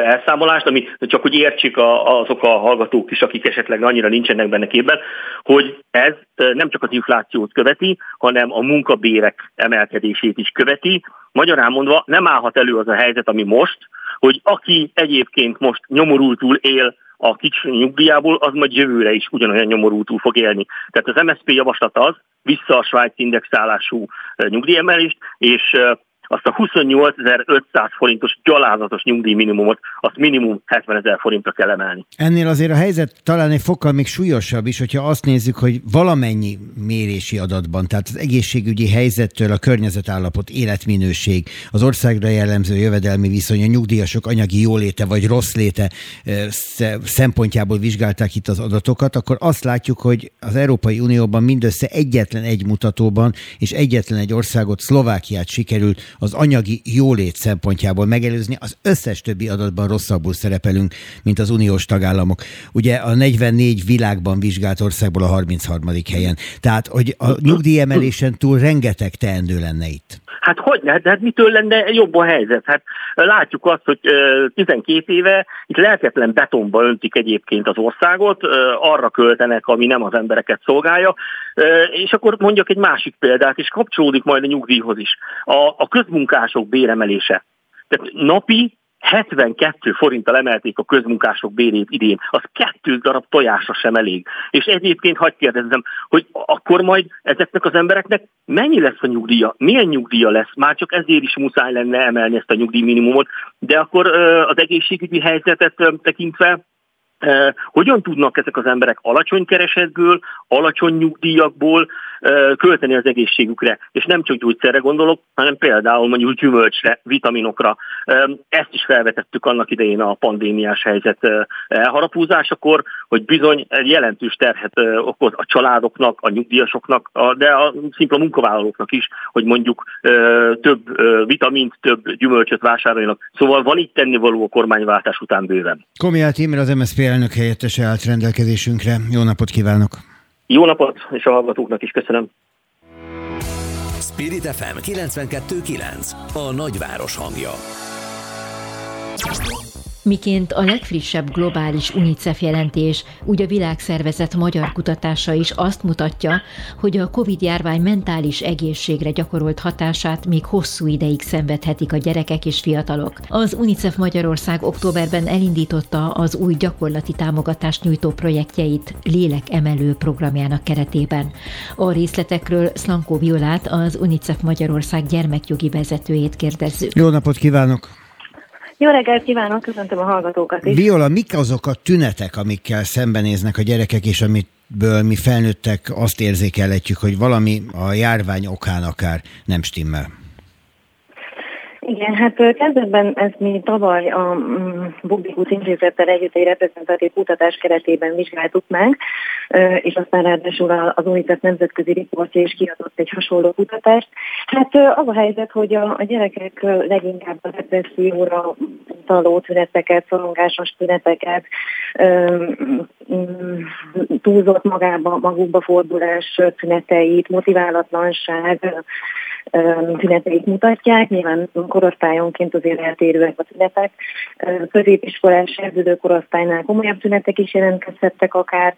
S11: elszámolást, ami csak hogy értsék azok a hallgatók is, akik esetleg annyira nincsenek benne képben, hogy ez nem csak az inflációt követi, hanem a munkabérek emelkedését is követi. Magyarán mondva nem állhat elő az a helyzet, ami most, hogy aki egyébként most nyomorultul él a kicsi nyugdíjából, az majd jövőre is ugyanolyan nyomorultul fog élni. Tehát az MSZP javaslat az, vissza a Svájc indexálású nyugdíjemelést, és azt a 28.500 forintos gyalázatos nyugdíjminimumot, azt minimum 70 ezer forintra kell emelni.
S2: Ennél azért a helyzet talán egy fokkal még súlyosabb is, hogyha azt nézzük, hogy valamennyi mérési adatban, tehát az egészségügyi helyzettől a környezetállapot, életminőség, az országra jellemző jövedelmi viszony, a nyugdíjasok anyagi jóléte vagy rossz léte szempontjából vizsgálták itt az adatokat, akkor azt látjuk, hogy az Európai Unióban mindössze egyetlen egy mutatóban és egyetlen egy országot, Szlovákiát sikerült az anyagi jólét szempontjából megelőzni, az összes többi adatban rosszabbul szerepelünk, mint az uniós tagállamok. Ugye a 44 világban vizsgált országból a 33. helyen. Tehát, hogy a nyugdíjemelésen túl rengeteg teendő lenne itt.
S11: Hát hogy ne? De hát mitől lenne jobb a helyzet? Hát látjuk azt, hogy 12 éve itt lelketlen betonba öntik egyébként az országot, arra költenek, ami nem az embereket szolgálja, és akkor mondjak egy másik példát, és kapcsolódik majd a nyugdíjhoz is. A, a közmunkások béremelése. Tehát napi 72 forinttal emelték a közmunkások bérét idén, az kettő darab tojásra sem elég. És egyébként hagyd kérdezzem, hogy akkor majd ezeknek az embereknek mennyi lesz a nyugdíja, milyen nyugdíja lesz, már csak ezért is muszáj lenne emelni ezt a nyugdíjminimumot, de akkor az egészségügyi helyzetet tekintve hogyan tudnak ezek az emberek alacsony keresetből, alacsony nyugdíjakból költeni az egészségükre. És nem csak gyógyszerre gondolok, hanem például mondjuk gyümölcsre, vitaminokra. Ezt is felvetettük annak idején a pandémiás helyzet elharapúzásakor, hogy bizony jelentős terhet okoz a családoknak, a nyugdíjasoknak, de a szimpla munkavállalóknak is, hogy mondjuk több vitamint, több gyümölcsöt vásároljanak. Szóval van itt tennivaló a kormányváltás után bőven.
S2: Komiát Imre, az MSZP elnök helyettese állt rendelkezésünkre. Jó napot kívánok!
S11: Jó napot, és a hallgatóknak is köszönöm.
S1: Spirit FM 92.9 A nagyváros hangja.
S3: Miként a legfrissebb globális UNICEF jelentés, úgy a világszervezet magyar kutatása is azt mutatja, hogy a COVID-járvány mentális egészségre gyakorolt hatását még hosszú ideig szenvedhetik a gyerekek és fiatalok. Az UNICEF Magyarország októberben elindította az új gyakorlati támogatást nyújtó projektjeit lélekemelő programjának keretében. A részletekről Szlankó Violát, az UNICEF Magyarország gyermekjogi vezetőjét kérdezzük.
S2: Jó napot kívánok!
S12: Jó reggelt kívánok, köszöntöm a hallgatókat is.
S2: Viola, mik azok a tünetek, amikkel szembenéznek a gyerekek, és amitből mi felnőttek azt érzékelhetjük, hogy valami a járvány okán akár nem stimmel?
S12: Igen, hát kezdetben ezt mi tavaly a mm, Bubikus Intézettel együtt egy reprezentatív kutatás keretében vizsgáltuk meg, és aztán ráadásul az UNICEF nemzetközi riportja is kiadott egy hasonló kutatást. Hát az a helyzet, hogy a, a gyerekek leginkább a depresszióra utaló tüneteket, szorongásos tüneteket, mm, túlzott magába, magukba fordulás tüneteit, motiválatlanság, tüneteit mutatják. Nyilván korosztályonként azért eltérőek a tünetek. Középiskolás serdülő korosztálynál komolyabb tünetek is jelentkezhettek, akár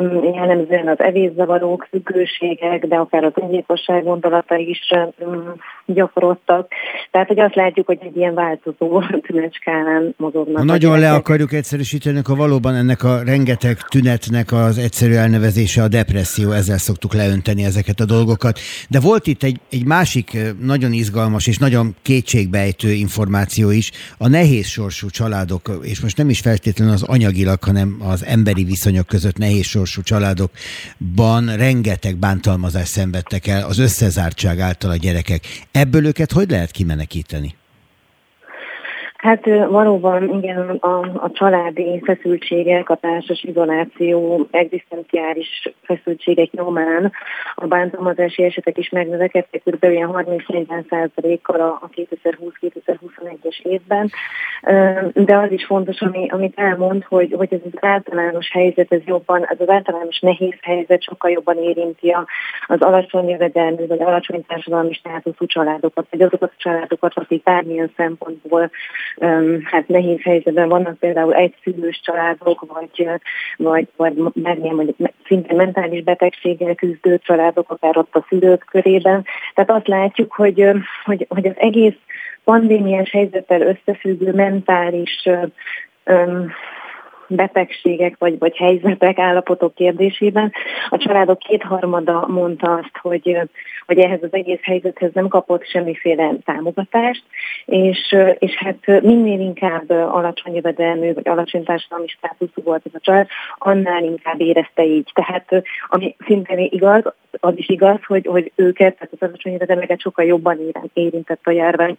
S12: mm, jellemzően az evészavarok, függőségek, de akár az öngyilkosság gondolata is mm, gyakoroltak. Tehát, hogy azt látjuk, hogy egy ilyen változó tünetskálán mozognak. Ha
S2: nagyon le akarjuk egyszerűsíteni, akkor valóban ennek a rengeteg tünetnek az egyszerű elnevezése a depresszió, ezzel szoktuk leönteni ezeket a dolgokat. De volt itt egy, egy másik nagyon izgalmas és nagyon kétségbejtő információ is, a nehéz sorsú családok, és most nem is feltétlenül az anyagilag, hanem az emberi viszonyok között nehéz sorsú családokban rengeteg bántalmazást szenvedtek el az összezártság által a gyerekek. Ebből őket hogy lehet kimenekíteni?
S12: Hát valóban igen, a, a családi feszültségek, a társas izoláció, egzisztenciális feszültségek nyomán a bántalmazási esetek is megnövekedtek kb. 30-40 százalékkal a 2020-2021-es évben. De az is fontos, ami, amit elmond, hogy, hogy ez az általános helyzet, ez jobban, ez az általános nehéz helyzet sokkal jobban érinti az alacsony jövedelmű vagy alacsony társadalmi státuszú családokat, vagy azokat a családokat, akik bármilyen szempontból hát nehéz helyzetben vannak például egyszülős családok, vagy, vagy, vagy bármilyen mondjuk szinte mentális betegséggel küzdő családok, akár ott a szülők körében. Tehát azt látjuk, hogy, hogy, hogy az egész pandémiás helyzettel összefüggő mentális betegségek vagy, vagy helyzetek, állapotok kérdésében. A családok kétharmada mondta azt, hogy, hogy ehhez az egész helyzethez nem kapott semmiféle támogatást, és, és hát minél inkább alacsony jövedelmű vagy alacsony társadalmi státuszú volt ez a család, annál inkább érezte így. Tehát ami szintén igaz, az is igaz, hogy, hogy őket, tehát az alacsony jövedelmeket sokkal jobban érintett a járvány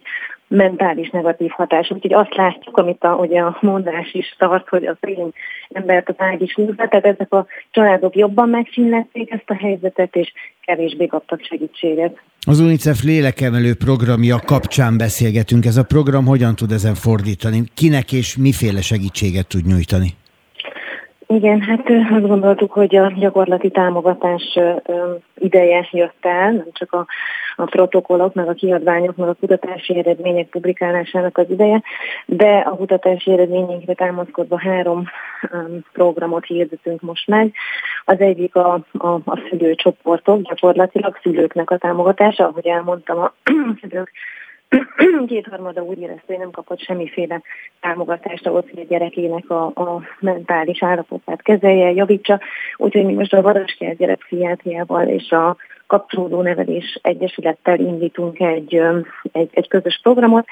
S12: mentális negatív hatás. Úgyhogy azt látjuk, amit a, ugye a mondás is tart, hogy az én embert az ágy is húzza, tehát ezek a családok jobban megcsinlették ezt a helyzetet, és kevésbé kaptak segítséget.
S2: Az UNICEF lélekemelő programja kapcsán beszélgetünk. Ez a program hogyan tud ezen fordítani? Kinek és miféle segítséget tud nyújtani?
S12: Igen, hát azt gondoltuk, hogy a gyakorlati támogatás ideje jött el, nem csak a, a protokollok, meg a kiadványok, meg a kutatási eredmények publikálásának az ideje, de a kutatási eredményeinkre támaszkodva három programot hirdetünk most meg. Az egyik a, a, a szülőcsoportok, gyakorlatilag szülőknek a támogatása, ahogy elmondtam, a szülők kétharmada úgy érezte, hogy nem kapott semmiféle támogatást ahhoz, hogy a gyerekének a, a mentális állapotát kezelje, javítsa. Úgyhogy mi most a Varaskert gyerekpszichiátriával és a kapcsolódó nevelés egyesülettel indítunk egy, egy, egy közös programot.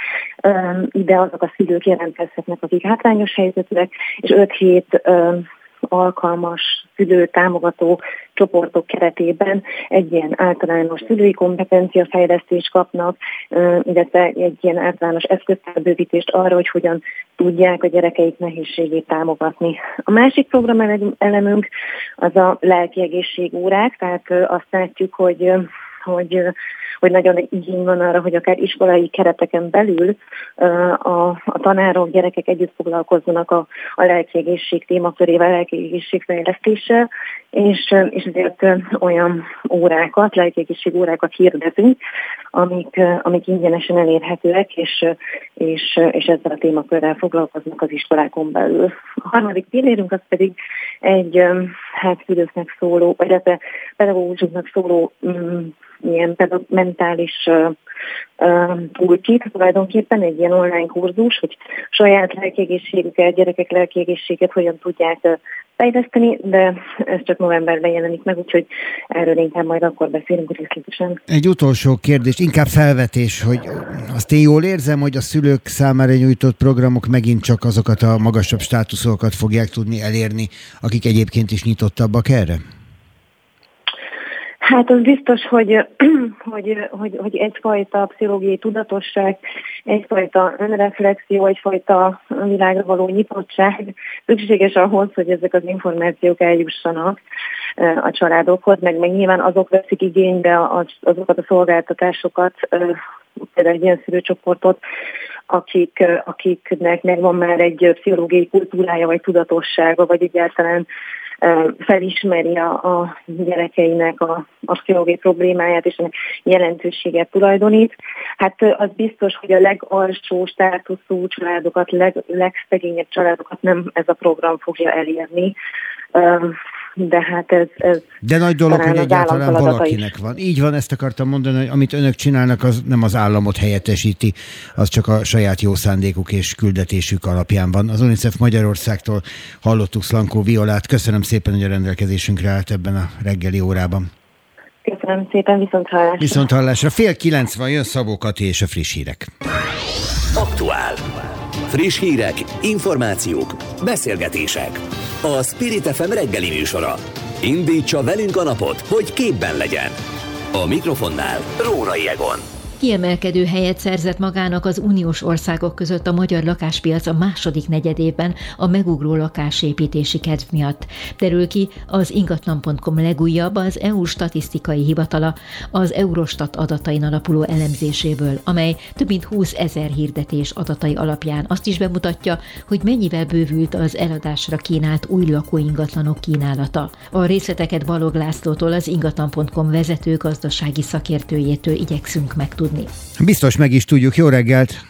S12: Ide azok a szülők jelentkezhetnek, akik hátrányos helyzetűek, és 5 hét alkalmas szülő támogató csoportok keretében egy ilyen általános szülői kompetenciafejlesztést kapnak, illetve egy ilyen általános eszköztárbővítést arra, hogy hogyan tudják a gyerekeik nehézségét támogatni. A másik program elemünk az a lelki egészségórák, tehát azt látjuk, hogy hogy, hogy nagyon igény van arra, hogy akár iskolai kereteken belül a, a tanárok, gyerekek együtt foglalkozzanak a, a lelkiegészség témakörével, lelkiegészség fejlesztéssel, és, és ezért olyan órákat, lelkiegészség órákat hirdetünk, amik, amik ingyenesen elérhetőek, és, és, és ezzel a témakörrel foglalkoznak az iskolákon belül. A harmadik pillérünk az pedig egy hát szülőknek szóló, vagy pedagógusoknak szóló mm, ilyen mentális pulkit, tulajdonképpen egy ilyen online kurzus, hogy saját lelkiegészségüket, gyerekek lelkiegészséget hogyan tudják fejleszteni, de ez csak novemberben jelenik meg, úgyhogy erről inkább majd akkor beszélünk részletesen.
S2: Egy utolsó kérdés, inkább felvetés, hogy azt én jól érzem, hogy a szülők számára nyújtott programok megint csak azokat a magasabb státuszokat fogják tudni elérni, akik egyébként is nyitottabbak erre?
S12: Hát az biztos, hogy, hogy, hogy, hogy egyfajta pszichológiai tudatosság, egyfajta önreflexió, egyfajta világra való nyitottság szükséges ahhoz, hogy ezek az információk eljussanak a családokhoz, meg, meg nyilván azok veszik igénybe azokat a szolgáltatásokat, például egy ilyen szülőcsoportot, akik, akiknek megvan már egy pszichológiai kultúrája, vagy tudatossága, vagy egyáltalán felismeri a, a gyerekeinek a, a pszichológiai problémáját és a jelentőséget tulajdonít. Hát az biztos, hogy a legalsó státuszú családokat, leg, legszegényebb családokat nem ez a program fogja elérni de hát ez... ez
S2: de nagy dolog, hogy egyáltalán valakinek is. van. Így van, ezt akartam mondani, hogy amit önök csinálnak, az nem az államot helyettesíti, az csak a saját jó szándékuk és küldetésük alapján van. Az UNICEF Magyarországtól hallottuk Szlankó Violát. Köszönöm szépen, hogy a rendelkezésünkre állt ebben a reggeli órában.
S12: Köszönöm szépen, viszont hallásra.
S2: Viszont hallásra. Fél kilenc van, jön Szabó Kati és a friss hírek.
S1: Aktuál. Friss hírek, információk, beszélgetések. A Spirit FM reggeli műsora. Indítsa velünk a napot, hogy képben legyen. A mikrofonnál Rórai Egon.
S3: Kiemelkedő helyet szerzett magának az uniós országok között a magyar lakáspiac a második negyedében a megugró lakásépítési kedv miatt. Derül ki az ingatlan.com legújabb az EU statisztikai hivatala az Eurostat adatain alapuló elemzéséből, amely több mint 20 ezer hirdetés adatai alapján azt is bemutatja, hogy mennyivel bővült az eladásra kínált új lakóingatlanok kínálata. A részleteket Balog Lászlótól az ingatlan.com vezető gazdasági szakértőjétől igyekszünk megtudni tudni.
S2: Biztos meg is tudjuk. Jó reggelt!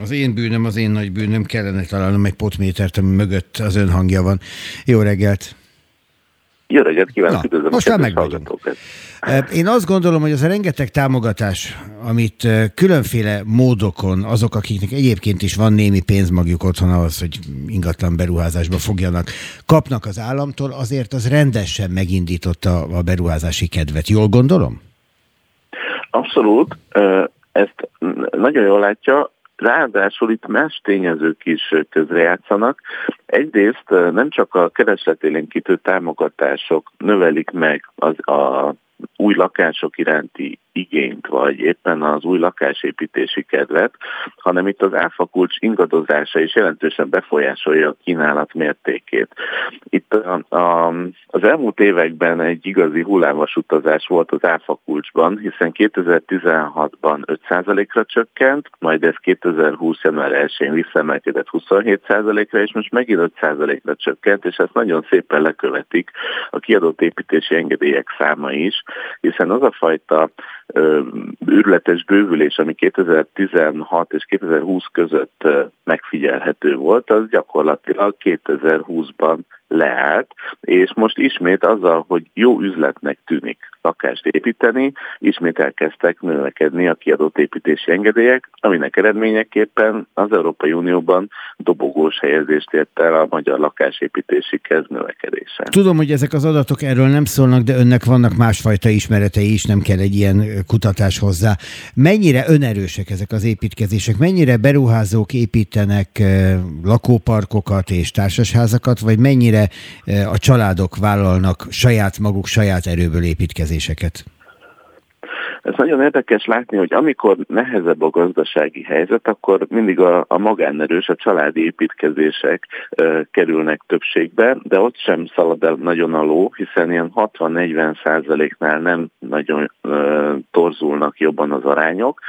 S2: Az én bűnöm, az én nagy bűnöm, kellene találnom egy potmétert, ami mögött az ön hangja van. Jó reggelt!
S5: Jó reggelt kívánok, üdvözlöm
S2: most már meg Én azt gondolom, hogy az a rengeteg támogatás, amit különféle módokon azok, akiknek egyébként is van némi pénzmagjuk otthon ahhoz, hogy ingatlan beruházásba fogjanak, kapnak az államtól, azért az rendesen megindította a beruházási kedvet. Jól gondolom?
S5: Abszolút, ezt nagyon jól látja, ráadásul itt más tényezők is közrejátszanak. Egyrészt nem csak a keresletélénkítő támogatások növelik meg az, a új lakások iránti
S13: igényt, vagy éppen az új lakásépítési kedvet, hanem itt az áfakulcs ingadozása is jelentősen befolyásolja a kínálat mértékét. Itt a, a, az elmúlt években egy igazi hullámos utazás volt az áfakulcsban, hiszen 2016-ban 5%-ra csökkent, majd ez 2020. január 1-én visszaemelkedett 27%-ra, és most megint 5%-ra csökkent, és ezt nagyon szépen lekövetik a kiadott építési engedélyek száma is, hiszen az a fajta őrületes bővülés, ami 2016 és 2020 között megfigyelhető volt, az gyakorlatilag 2020-ban leállt, és most ismét azzal, hogy jó üzletnek tűnik lakást építeni, ismét elkezdtek növekedni a kiadott építési engedélyek, aminek eredményeképpen az Európai Unióban dobogós helyezést ért el a magyar lakásépítési kezd növekedése.
S2: Tudom, hogy ezek az adatok erről nem szólnak, de önnek vannak másfajta ismeretei is, nem kell egy ilyen kutatás hozzá. Mennyire önerősek ezek az építkezések? Mennyire beruházók építenek lakóparkokat és társasházakat, vagy mennyire eh, a családok vállalnak saját maguk, saját erőből építkezéseket?
S13: Ez nagyon érdekes látni, hogy amikor nehezebb a gazdasági helyzet, akkor mindig a, a magánerős, a családi építkezések e, kerülnek többségbe, de ott sem szalad el nagyon a ló, hiszen ilyen 60-40 százaléknál nem nagyon e, torzulnak jobban az arányok,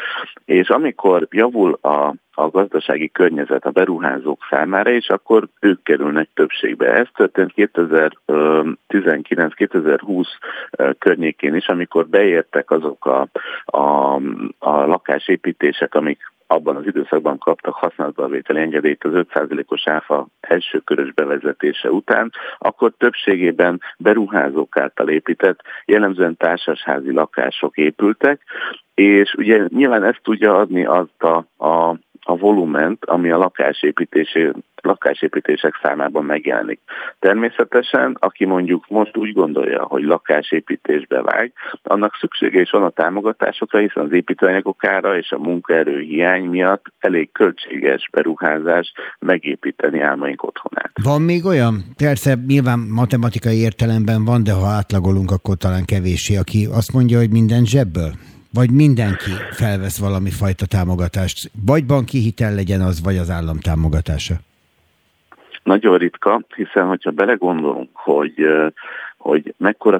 S13: és amikor javul a a gazdasági környezet a beruházók számára, és akkor ők kerülnek többségbe. Ez történt 2019-2020 környékén is, amikor beértek azok a, a, a lakásépítések, amik abban az időszakban kaptak használatba vételi engedélyt az 5%-os áfa első körös bevezetése után, akkor többségében beruházók által épített, jellemzően társasházi lakások épültek, és ugye nyilván ezt tudja adni azt a, a a volument, ami a lakásépítések számában megjelenik. Természetesen, aki mondjuk most úgy gondolja, hogy lakásépítésbe vág, annak szüksége is van a támogatásokra, hiszen az építőanyagok ára és a munkaerő hiány miatt elég költséges beruházás megépíteni álmaink otthonát.
S2: Van még olyan? Persze nyilván matematikai értelemben van, de ha átlagolunk, akkor talán kevéssé, aki azt mondja, hogy minden zsebből? Vagy mindenki felvesz valami fajta támogatást, vagy banki hitel legyen az, vagy az állam támogatása?
S13: Nagyon ritka, hiszen hogyha belegondolunk, hogy, hogy mekkora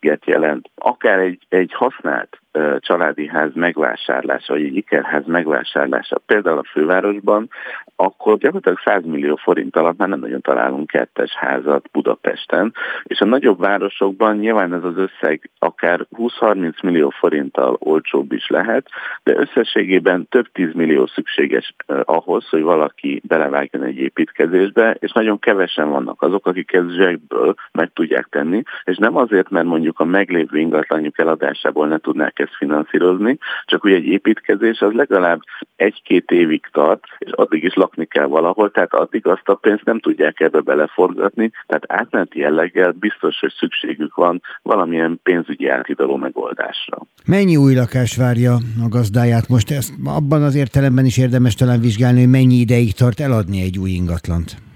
S13: költséget jelent. Akár egy, egy használt családi ház megvásárlása, vagy egy ikerház megvásárlása, például a fővárosban, akkor gyakorlatilag 100 millió forint alatt már nem nagyon találunk kettes házat Budapesten, és a nagyobb városokban nyilván ez az összeg akár 20-30 millió forinttal olcsóbb is lehet, de összességében több 10 millió szükséges ahhoz, hogy valaki belevágjon egy építkezésbe, és nagyon kevesen vannak azok, akik ezt zsebből meg tudják tenni, és nem azért, mert mondjuk a meglévő ingatlanjuk eladásából ne tudnák ezt finanszírozni, csak ugye egy építkezés az legalább egy-két évig tart, és addig is lakni kell valahol, tehát addig azt a pénzt nem tudják ebbe beleforgatni, tehát átmeneti jelleggel biztos, hogy szükségük van valamilyen pénzügyi áthidaló megoldásra.
S2: Mennyi új lakás várja a gazdáját most? Ezt abban az értelemben is érdemes talán vizsgálni, hogy mennyi ideig tart eladni egy új ingatlant?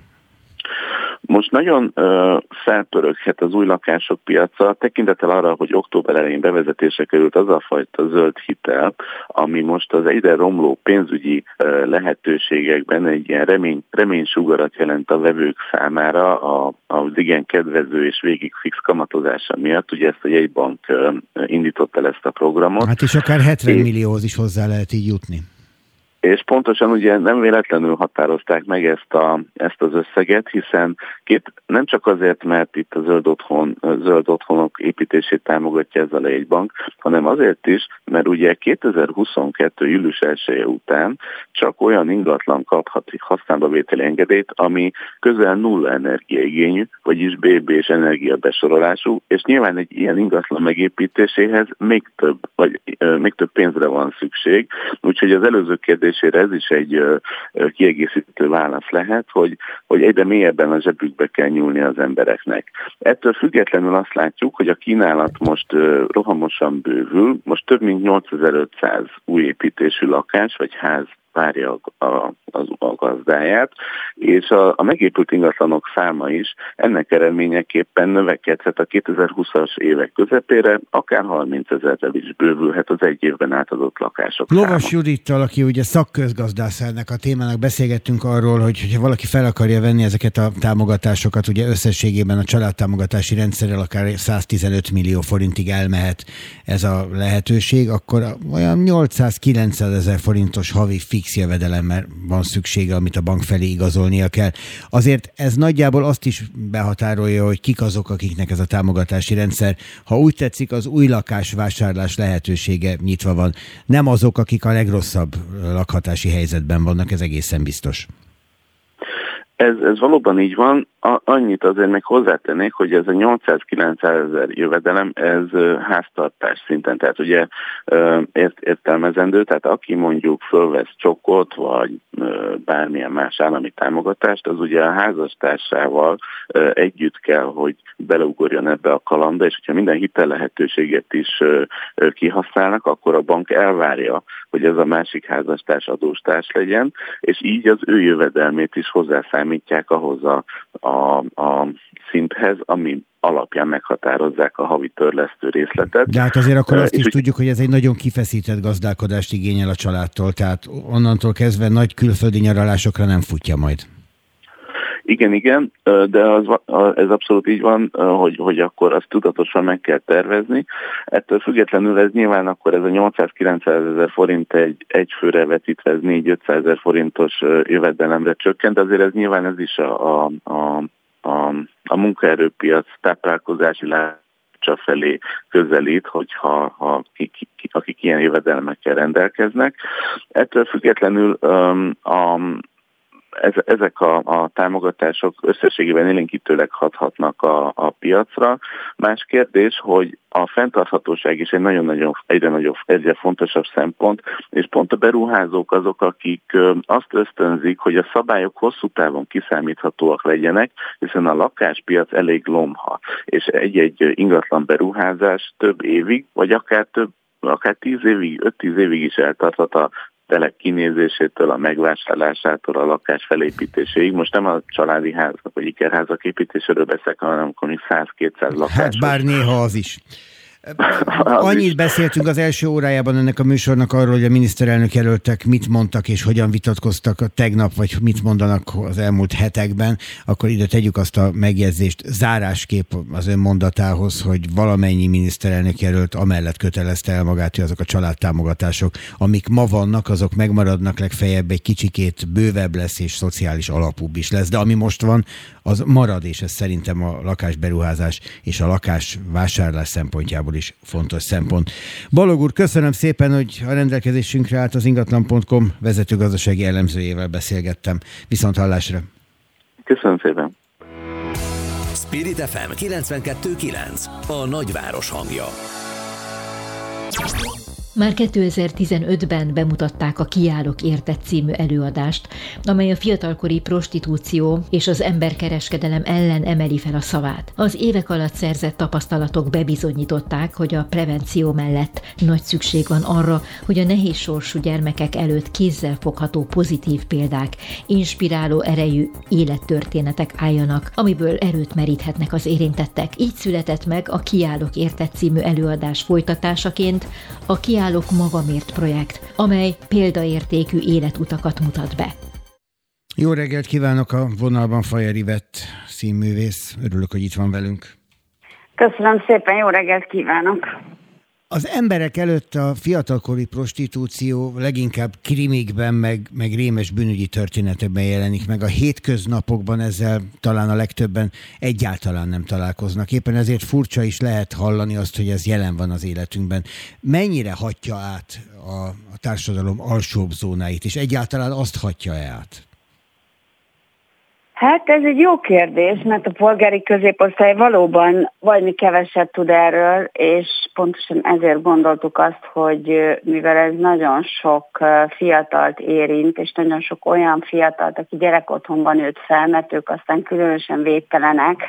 S13: Most nagyon uh, felpöröghet az új lakások piaca, tekintettel arra, hogy október elején bevezetése került az a fajta zöld hitel, ami most az egyre romló pénzügyi uh, lehetőségekben egy ilyen remény, reménysugarat jelent a vevők számára a, az igen kedvező és végig fix kamatozása miatt. Ugye ezt a jegybank indította el ezt a programot.
S2: Hát és akár 70 millióhoz is hozzá lehet így jutni.
S13: És pontosan ugye nem véletlenül határozták meg ezt, a, ezt az összeget, hiszen két, nem csak azért, mert itt a zöld, otthon, zöld otthonok építését támogatja ez a legybank, hanem azért is, mert ugye 2022. július 1 után csak olyan ingatlan kaphat használba vételi engedélyt, ami közel nulla energiaigényű, vagyis BB és energiabesorolású, és nyilván egy ilyen ingatlan megépítéséhez még több, vagy még több pénzre van szükség, úgyhogy az előző kérdés kérdésére ez is egy kiegészítő válasz lehet, hogy, hogy egyre mélyebben a zsebükbe kell nyúlni az embereknek. Ettől függetlenül azt látjuk, hogy a kínálat most rohamosan bővül, most több mint 8500 új építésű lakás vagy ház várja a, a, a gazdáját, és a, a megépült ingatlanok száma is ennek eredményeképpen növekedhet a 2020-as évek közepére, akár 30 ezerrel is bővülhet az egy évben átadott lakások
S2: Lovas száma. Judittal, aki ugye szakközgazdász ennek a témának beszélgettünk arról, hogy hogyha valaki fel akarja venni ezeket a támogatásokat, ugye összességében a családtámogatási rendszerrel akár 115 millió forintig elmehet ez a lehetőség, akkor olyan 800-900 ezer forintos havi fix jövedelemmel van szüksége, amit a bank felé igazolnia kell. Azért ez nagyjából azt is behatárolja, hogy kik azok, akiknek ez a támogatási rendszer, ha úgy tetszik, az új lakás vásárlás lehetősége nyitva van. Nem azok, akik a legrosszabb lakhatási helyzetben vannak, ez egészen biztos.
S13: Ez, ez valóban így van. A, annyit azért még hozzátennék, hogy ez a 800-900 ezer jövedelem, ez háztartás szinten, tehát ugye ért, értelmezendő, tehát aki mondjuk fölvesz csokot, vagy bármilyen más állami támogatást, az ugye a házastársával együtt kell, hogy beleugorjon ebbe a kalanda, és hogyha minden hitel lehetőséget is kihasználnak, akkor a bank elvárja, hogy ez a másik házastárs adóstárs legyen, és így az ő jövedelmét is hozzászámítják ahhoz a, a, a szinthez, ami alapján meghatározzák a havi törlesztő részletet.
S2: De hát azért akkor azt is úgy... tudjuk, hogy ez egy nagyon kifeszített gazdálkodást igényel a családtól, tehát onnantól kezdve nagy külföldi nyaralásokra nem futja majd.
S13: Igen, igen, de az, ez abszolút így van, hogy, hogy akkor azt tudatosan meg kell tervezni. Ettől függetlenül ez nyilván akkor ez a 800-900 ezer forint egy, egy főre vetítve, ez 4-500 ezer forintos jövedelemre csökkent, azért ez nyilván ez is a, a, a, a, a munkaerőpiac táplálkozási látsa felé közelít, hogyha ha ki, ki, akik ilyen jövedelmekkel rendelkeznek. Ettől függetlenül um, a, ezek a, a támogatások összességében élénkítőleg hathatnak a, a piacra. Más kérdés, hogy a fenntarthatóság is egy nagyon-nagyon egyre nagyobb, egyre fontosabb szempont, és pont a beruházók azok, akik azt ösztönzik, hogy a szabályok hosszú távon kiszámíthatóak legyenek, hiszen a lakáspiac elég lomha, és egy-egy ingatlan beruházás több évig, vagy akár több akár tíz évig, öt-tíz évig is eltarthat a telek kinézésétől, a megvásárlásától, a lakás felépítéséig. Most nem a családi házak vagy ikerházak építéséről beszélek, hanem amikor 100-200 lakás.
S2: Hát bár néha az is. Annyit beszéltünk az első órájában ennek a műsornak arról, hogy a miniszterelnök jelöltek mit mondtak és hogyan vitatkoztak a tegnap, vagy mit mondanak az elmúlt hetekben, akkor ide tegyük azt a megjegyzést zárásképp az ön mondatához, hogy valamennyi miniszterelnök jelölt amellett kötelezte el magát, hogy azok a családtámogatások, amik ma vannak, azok megmaradnak legfeljebb egy kicsikét bővebb lesz és szociális alapúbb is lesz, de ami most van, az marad, és ez szerintem a lakásberuházás és a lakás vásárlás szempontjából is fontos szempont. Balog úr, köszönöm szépen, hogy a rendelkezésünkre állt az ingatlan.com vezető gazdasági elemzőjével beszélgettem. Viszont hallásra.
S13: Köszönöm szépen.
S1: Spirit FM 92.9 a nagyváros hangja.
S3: Már 2015-ben bemutatták a Kiállok értett című előadást, amely a fiatalkori prostitúció és az emberkereskedelem ellen emeli fel a szavát. Az évek alatt szerzett tapasztalatok bebizonyították, hogy a prevenció mellett nagy szükség van arra, hogy a nehéz sorsú gyermekek előtt kézzel fogható pozitív példák, inspiráló erejű élettörténetek álljanak, amiből erőt meríthetnek az érintettek. Így született meg a Kiállok értett című előadás folytatásaként a Kiállok Kiállok magamért projekt, amely példaértékű életutakat mutat be.
S2: Jó reggelt kívánok a vonalban Fajer Ivett színművész. Örülök, hogy itt van velünk.
S14: Köszönöm szépen, jó reggelt kívánok!
S2: Az emberek előtt a fiatalkori prostitúció leginkább krimikben, meg, meg rémes bűnügyi történetekben jelenik meg. A hétköznapokban ezzel talán a legtöbben egyáltalán nem találkoznak. Éppen ezért furcsa is lehet hallani azt, hogy ez jelen van az életünkben. Mennyire hatja át a, a társadalom alsóbb zónáit, és egyáltalán azt hatja-e át?
S14: Hát ez egy jó kérdés, mert a polgári középosztály valóban vagy keveset tud erről, és pontosan ezért gondoltuk azt, hogy mivel ez nagyon sok fiatalt érint, és nagyon sok olyan fiatalt, aki gyerekotthonban nőtt fel, mert ők aztán különösen védtelenek,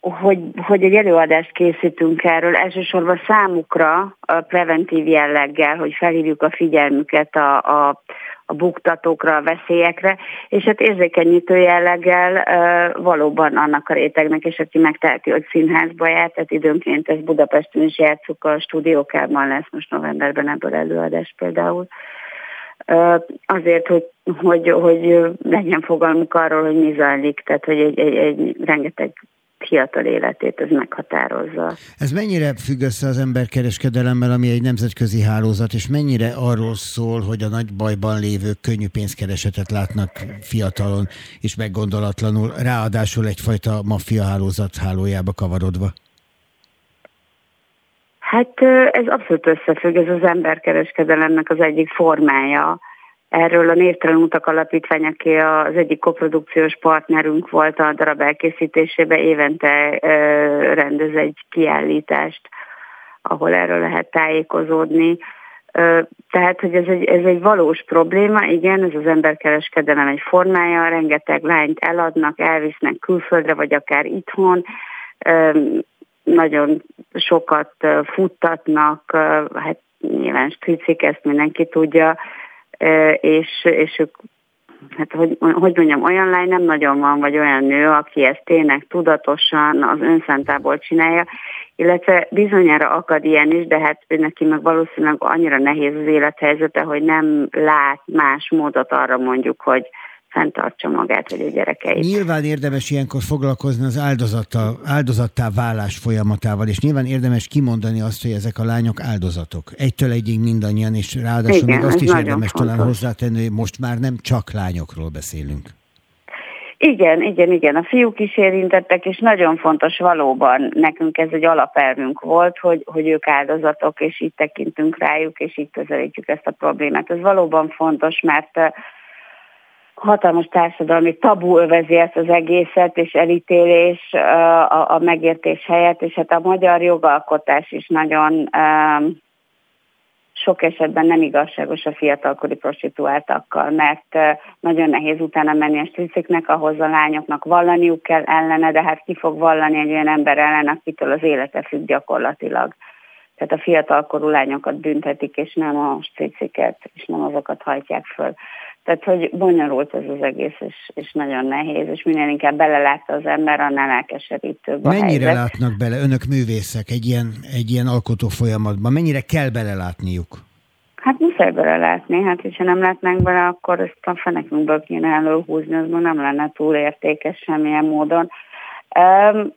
S14: hogy, hogy egy előadást készítünk erről, elsősorban számukra a preventív jelleggel, hogy felhívjuk a figyelmüket a, a, a buktatókra, a veszélyekre, és hát érzékenyítő jelleggel uh, valóban annak a rétegnek, és aki megteheti, hogy színházba járt, tehát időnként ezt Budapesten is játszuk, a stúdiókában lesz most novemberben ebből előadás például. Azért, hogy, hogy, hogy legyen fogalmuk arról, hogy mi zajlik, tehát hogy egy, egy, egy rengeteg fiatal életét ez meghatározza.
S2: Ez mennyire függ össze az emberkereskedelemmel, ami egy nemzetközi hálózat, és mennyire arról szól, hogy a nagy bajban lévők könnyű pénzkeresetet látnak fiatalon és meggondolatlanul, ráadásul egyfajta maffia hálózat hálójába kavarodva?
S14: Hát ez abszolút összefügg, ez az emberkereskedelemnek az egyik formája Erről a Névtelen Utak Alapítvány, aki az egyik koprodukciós partnerünk volt a darab elkészítésében, évente rendez egy kiállítást, ahol erről lehet tájékozódni. Tehát, hogy ez egy, ez egy valós probléma, igen, ez az emberkereskedelem egy formája, rengeteg lányt eladnak, elvisznek külföldre, vagy akár itthon, nagyon sokat futtatnak, hát nyilván stricik, ezt mindenki tudja, és, és ők hát hogy, hogy mondjam, olyan lány nem nagyon van, vagy olyan nő, aki ezt tényleg tudatosan az önszentából csinálja, illetve bizonyára akad ilyen is, de hát ő neki meg valószínűleg annyira nehéz az élethelyzete, hogy nem lát más módot arra mondjuk, hogy fenntartsa magát, vagy a gyerekeit.
S2: Nyilván érdemes ilyenkor foglalkozni az áldozattal, áldozattá válás folyamatával, és nyilván érdemes kimondani azt, hogy ezek a lányok áldozatok. Egytől egyig mindannyian, és ráadásul Igen, még azt is érdemes fontos. talán hozzátenni, hogy most már nem csak lányokról beszélünk.
S14: Igen, igen, igen. A fiúk is érintettek, és nagyon fontos valóban, nekünk ez egy alapelvünk volt, hogy, hogy ők áldozatok, és így tekintünk rájuk, és így közelítjük ezt a problémát. Ez valóban fontos, mert hatalmas társadalmi tabu övezi ezt az egészet, és elítélés a, megértés helyett, és hát a magyar jogalkotás is nagyon sok esetben nem igazságos a fiatalkori prostituáltakkal, mert nagyon nehéz utána menni a striciknek, ahhoz a lányoknak vallaniuk kell ellene, de hát ki fog vallani egy olyan ember ellen, akitől az élete függ gyakorlatilag. Tehát a fiatalkorú lányokat büntetik, és nem a striciket, és nem azokat hajtják föl. Tehát, hogy bonyolult ez az egész, és, és nagyon nehéz, és minél inkább belelátta az ember, annál elkeserítőbb a
S2: Mennyire
S14: helyzet.
S2: látnak bele önök művészek egy ilyen, egy ilyen alkotó folyamatban? Mennyire kell belelátniuk?
S14: Hát muszáj belelátni, hát hogyha nem látnánk bele, akkor ezt a fenekünkből kéne előhúzni, az nem lenne túl értékes semmilyen módon. Um,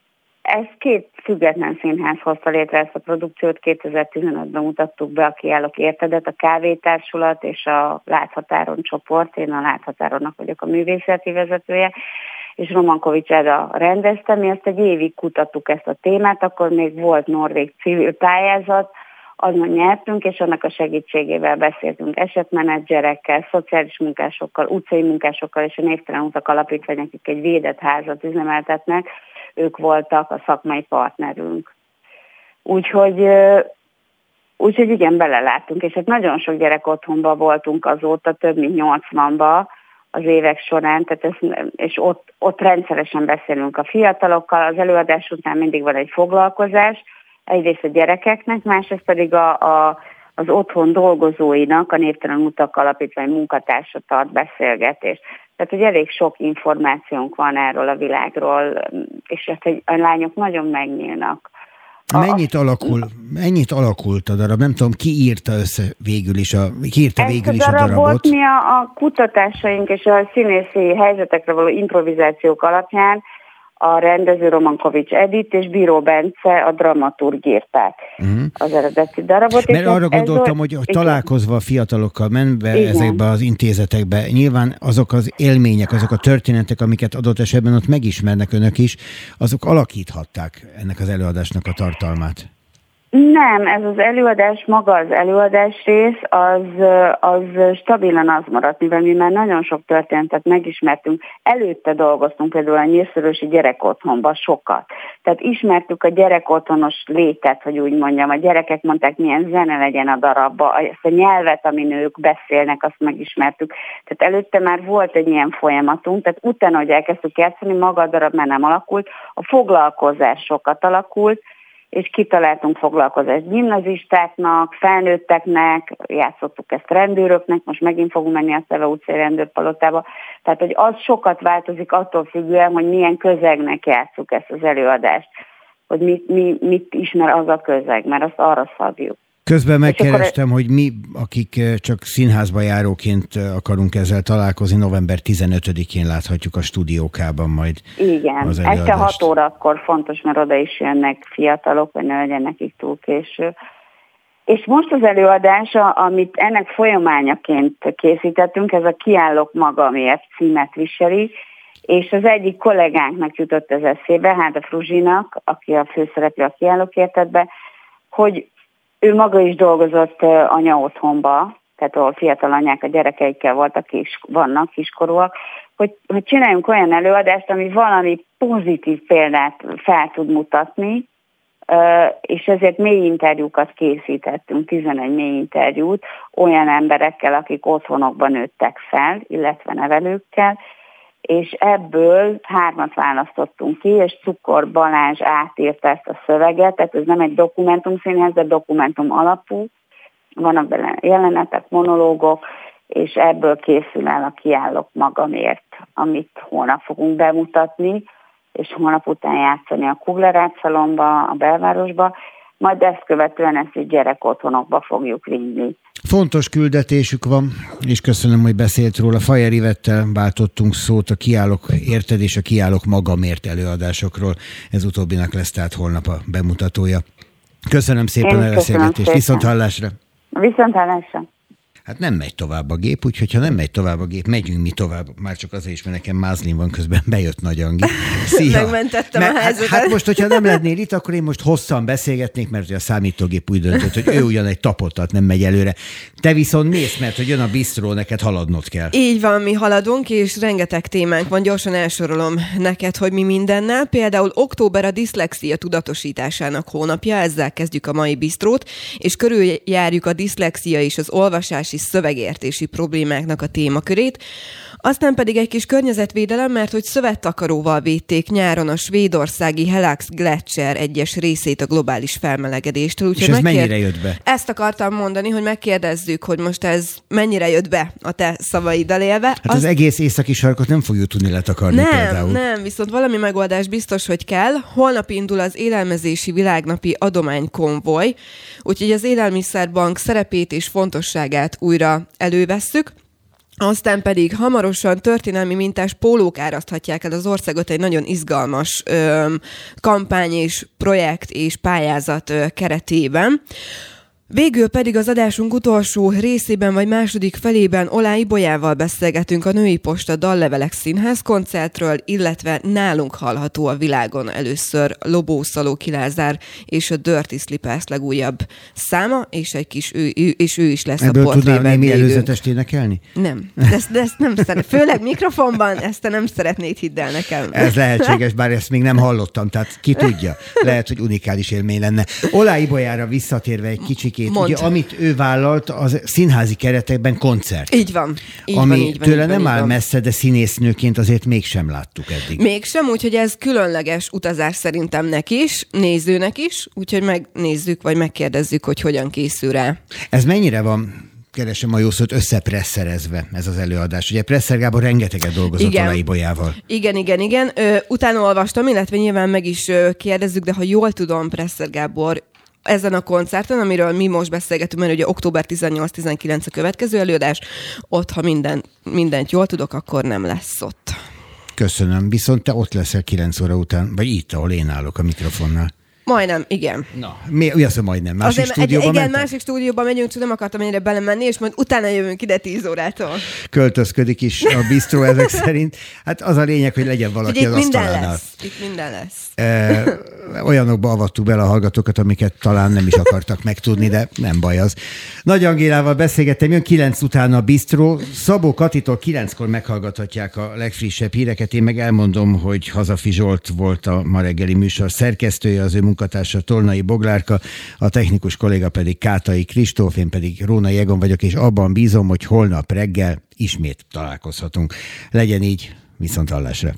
S14: ez két független színház hozta létre ezt a produkciót, 2015-ben mutattuk be a Kiállok Értedet, a Kávétársulat és a Láthatáron csoport, én a Láthatáronnak vagyok a művészeti vezetője, és Romankovics Eda rendezte, mi ezt egy évig kutattuk ezt a témát, akkor még volt norvég civil pályázat, azon nyertünk, és annak a segítségével beszéltünk esetmenedzserekkel, szociális munkásokkal, utcai munkásokkal és a Névtelen Utak Alapítvány, akik egy védett házat üzemeltetnek, ők voltak a szakmai partnerünk. Úgyhogy, úgyhogy igen, beleláttunk, és hát nagyon sok gyerek otthonban voltunk azóta, több mint 80-ba az évek során, tehát ez, és ott, ott rendszeresen beszélünk a fiatalokkal, az előadás után mindig van egy foglalkozás, egyrészt a gyerekeknek, másrészt pedig a, a, az otthon dolgozóinak, a Névtelen Utak Alapítvány munkatársa tart beszélgetést. Tehát, hogy elég sok információnk van erről a világról, és ezt hát, a lányok nagyon megnyílnak.
S2: Mennyit alakul, mennyit alakult a darab? Nem tudom, ki írta össze végül is a, ki írta Ezt végül is a darabot?
S14: Mi a, a kutatásaink és a színészi helyzetekre való improvizációk alapján a rendező Romankovics Edith és Bíró Bence a dramaturg írták uh-huh. az eredeti darabot.
S2: Mert arra gondoltam, hogy igen. találkozva a fiatalokkal, menve igen. ezekbe az intézetekbe, nyilván azok az élmények, azok a történetek, amiket adott esetben ott megismernek önök is, azok alakíthatták ennek az előadásnak a tartalmát.
S14: Nem, ez az előadás, maga az előadás rész, az, az stabilan az maradt, mivel mi már nagyon sok történetet megismertünk. Előtte dolgoztunk például a nyírszörösi gyerekotthonban sokat. Tehát ismertük a gyerekotthonos létet, hogy úgy mondjam. A gyerekek mondták, milyen zene legyen a darabba, ezt a nyelvet, amin ők beszélnek, azt megismertük. Tehát előtte már volt egy ilyen folyamatunk, tehát utána, hogy elkezdtük játszani, maga a darab már nem alakult, a foglalkozás sokat alakult, és kitaláltunk foglalkozást gimnazistáknak, felnőtteknek, játszottuk ezt rendőröknek, most megint fogunk menni a Szeve utcai rendőrpalotába. Tehát, hogy az sokat változik attól függően, hogy milyen közegnek játszuk ezt az előadást, hogy mit, mi, mit ismer az a közeg, mert azt arra szabjuk.
S2: Közben megkerestem, hogy mi, akik eh, csak színházba járóként eh, akarunk ezzel találkozni, november 15-én láthatjuk a stúdiókában majd
S14: Igen,
S2: az
S14: este 6 órakor fontos, mert oda is jönnek fiatalok, hogy ne legyen nekik túl késő. És most az előadása, amit ennek folyamányaként készítettünk, ez a Kiállok magamért címet viseli, és az egyik kollégánknak jutott ez eszébe, hát a Fruzsinak, aki a főszereplő a Kiállok értetbe, hogy ő maga is dolgozott anya otthonba, tehát ahol fiatal anyák a gyerekeikkel voltak és vannak kiskorúak, hogy, hogy csináljunk olyan előadást, ami valami pozitív példát fel tud mutatni, és ezért mély interjúkat készítettünk, 11 mély interjút olyan emberekkel, akik otthonokban nőttek fel, illetve nevelőkkel, és ebből hármat választottunk ki, és Cukor Balázs átírta ezt a szöveget, tehát ez nem egy dokumentum színhez, de dokumentum alapú, vannak benne jelenetek, monológok, és ebből készül el a Kiállok magamért, amit holnap fogunk bemutatni, és holnap után játszani a Kugler szalomba, a belvárosba, majd ezt követően ezt egy gyerekotthonokba fogjuk vinni.
S2: Fontos küldetésük van, és köszönöm, hogy beszélt róla. Fajer Ivettel váltottunk szót a Kiállok érted és a Kiállok magamért előadásokról. Ez utóbbinak lesz tehát holnap a bemutatója. Köszönöm szépen a beszélgetést. Viszont hallásra.
S14: Viszont hallásra.
S2: Hát nem megy tovább a gép, úgyhogy ha nem megy tovább a gép, megyünk mi tovább. Már csak azért is, mert nekem mázlin van közben, bejött Nagy Angi.
S15: Szia! Megmentettem
S2: mert,
S15: a helyzetet.
S2: Hát, hát most, hogyha nem lennél itt, akkor én most hosszan beszélgetnék, mert a számítógép úgy döntött, hogy ő ugyan egy tapottat nem megy előre. Te viszont mész, mert hogy jön a bistró, neked haladnod kell.
S15: Így van, mi haladunk, és rengeteg témánk van. Gyorsan elsorolom neked, hogy mi mindennel. Például október a diszlexia tudatosításának hónapja, ezzel kezdjük a mai bistrót, és körüljárjuk a diszlexia és az olvasási szövegértési problémáknak a témakörét. Aztán pedig egy kis környezetvédelem, mert hogy szövettakaróval védték nyáron a svédországi Helax Gletscher egyes részét a globális felmelegedéstől.
S2: Úgyhogy És ez megkér... mennyire jött be?
S15: Ezt akartam mondani, hogy megkérdezzük, hogy most ez mennyire jött be a te szavaiddal élve. Hát
S2: az, az egész északi sarkot nem fogjuk tudni letakarni
S15: nem,
S2: például.
S15: Nem, viszont valami megoldás biztos, hogy kell. Holnap indul az élelmezési világnapi adománykonvoj, úgyhogy az élelmiszerbank szerepét és fontosságát újra elővesszük. Aztán pedig hamarosan történelmi mintás pólók áraszthatják el az országot egy nagyon izgalmas ö, kampány és projekt és pályázat ö, keretében. Végül pedig az adásunk utolsó részében vagy második felében Olá Ibolyával beszélgetünk a Női Posta Dallevelek Színház koncertről, illetve nálunk hallható a világon először Lobó Szaló Kilázár és a Dirty Slippers legújabb száma, és egy kis ő, ő és ő is lesz
S2: Ebből
S15: a portré
S2: tudnál némi előzetest énekelni?
S15: Nem, de ezt, de ezt nem szeret. Főleg mikrofonban ezt te nem szeretnéd, hidd el nekem.
S2: Ez lehetséges, bár ezt még nem hallottam, tehát ki tudja. Lehet, hogy unikális élmény lenne. Olá Ibolyára visszatérve egy kicsit művészekét. Ugye, amit ő vállalt, az színházi keretekben koncert.
S15: Így van. Így
S2: ami
S15: van, így van,
S2: tőle
S15: így
S2: nem
S15: van,
S2: áll
S15: van.
S2: messze, de színésznőként azért mégsem láttuk eddig.
S15: Mégsem, úgyhogy ez különleges utazás szerintem neki is, nézőnek is, úgyhogy megnézzük, vagy megkérdezzük, hogy hogyan készül rá.
S2: Ez mennyire van keresem a jó szót, összepresszerezve ez az előadás. Ugye Presser Gábor rengeteget dolgozott igen. a Bolyával.
S15: Igen, igen, igen. Ö, utána olvastam, illetve nyilván meg is kérdezzük, de ha jól tudom, Presser Gábor ezen a koncerten, amiről mi most beszélgetünk, mert ugye október 18-19 a következő előadás, ott, ha minden, mindent jól tudok, akkor nem lesz ott.
S2: Köszönöm. Viszont te ott leszel 9 óra után, vagy itt, ahol én állok a mikrofonnál.
S15: Majdnem, igen.
S2: Na, mi, mi az, hogy majdnem? Másik
S15: Azért,
S2: stúdióban
S15: egy, Igen,
S2: mentem?
S15: másik stúdióban megyünk, csak nem akartam ennyire belemenni, és majd utána jövünk ide 10 órától.
S2: Költözködik is a bistró ezek szerint. Hát az a lényeg, hogy legyen valaki az
S15: minden
S2: asztalánál.
S15: lesz. Itt minden lesz.
S2: E, olyanokba avattuk bele a hallgatókat, amiket talán nem is akartak megtudni, de nem baj az. Nagy Angélával beszélgettem, jön kilenc után a bistró. Szabó Katitól kilenckor meghallgathatják a legfrissebb híreket. Én meg elmondom, hogy Hazafi Zsolt volt a ma reggeli műsor szerkesztője, az ő munkatársa Tornai Boglárka, a technikus kolléga pedig Kátai Kristóf, én pedig Rónai Egon vagyok, és abban bízom, hogy holnap reggel ismét találkozhatunk. Legyen így, viszont hallásra.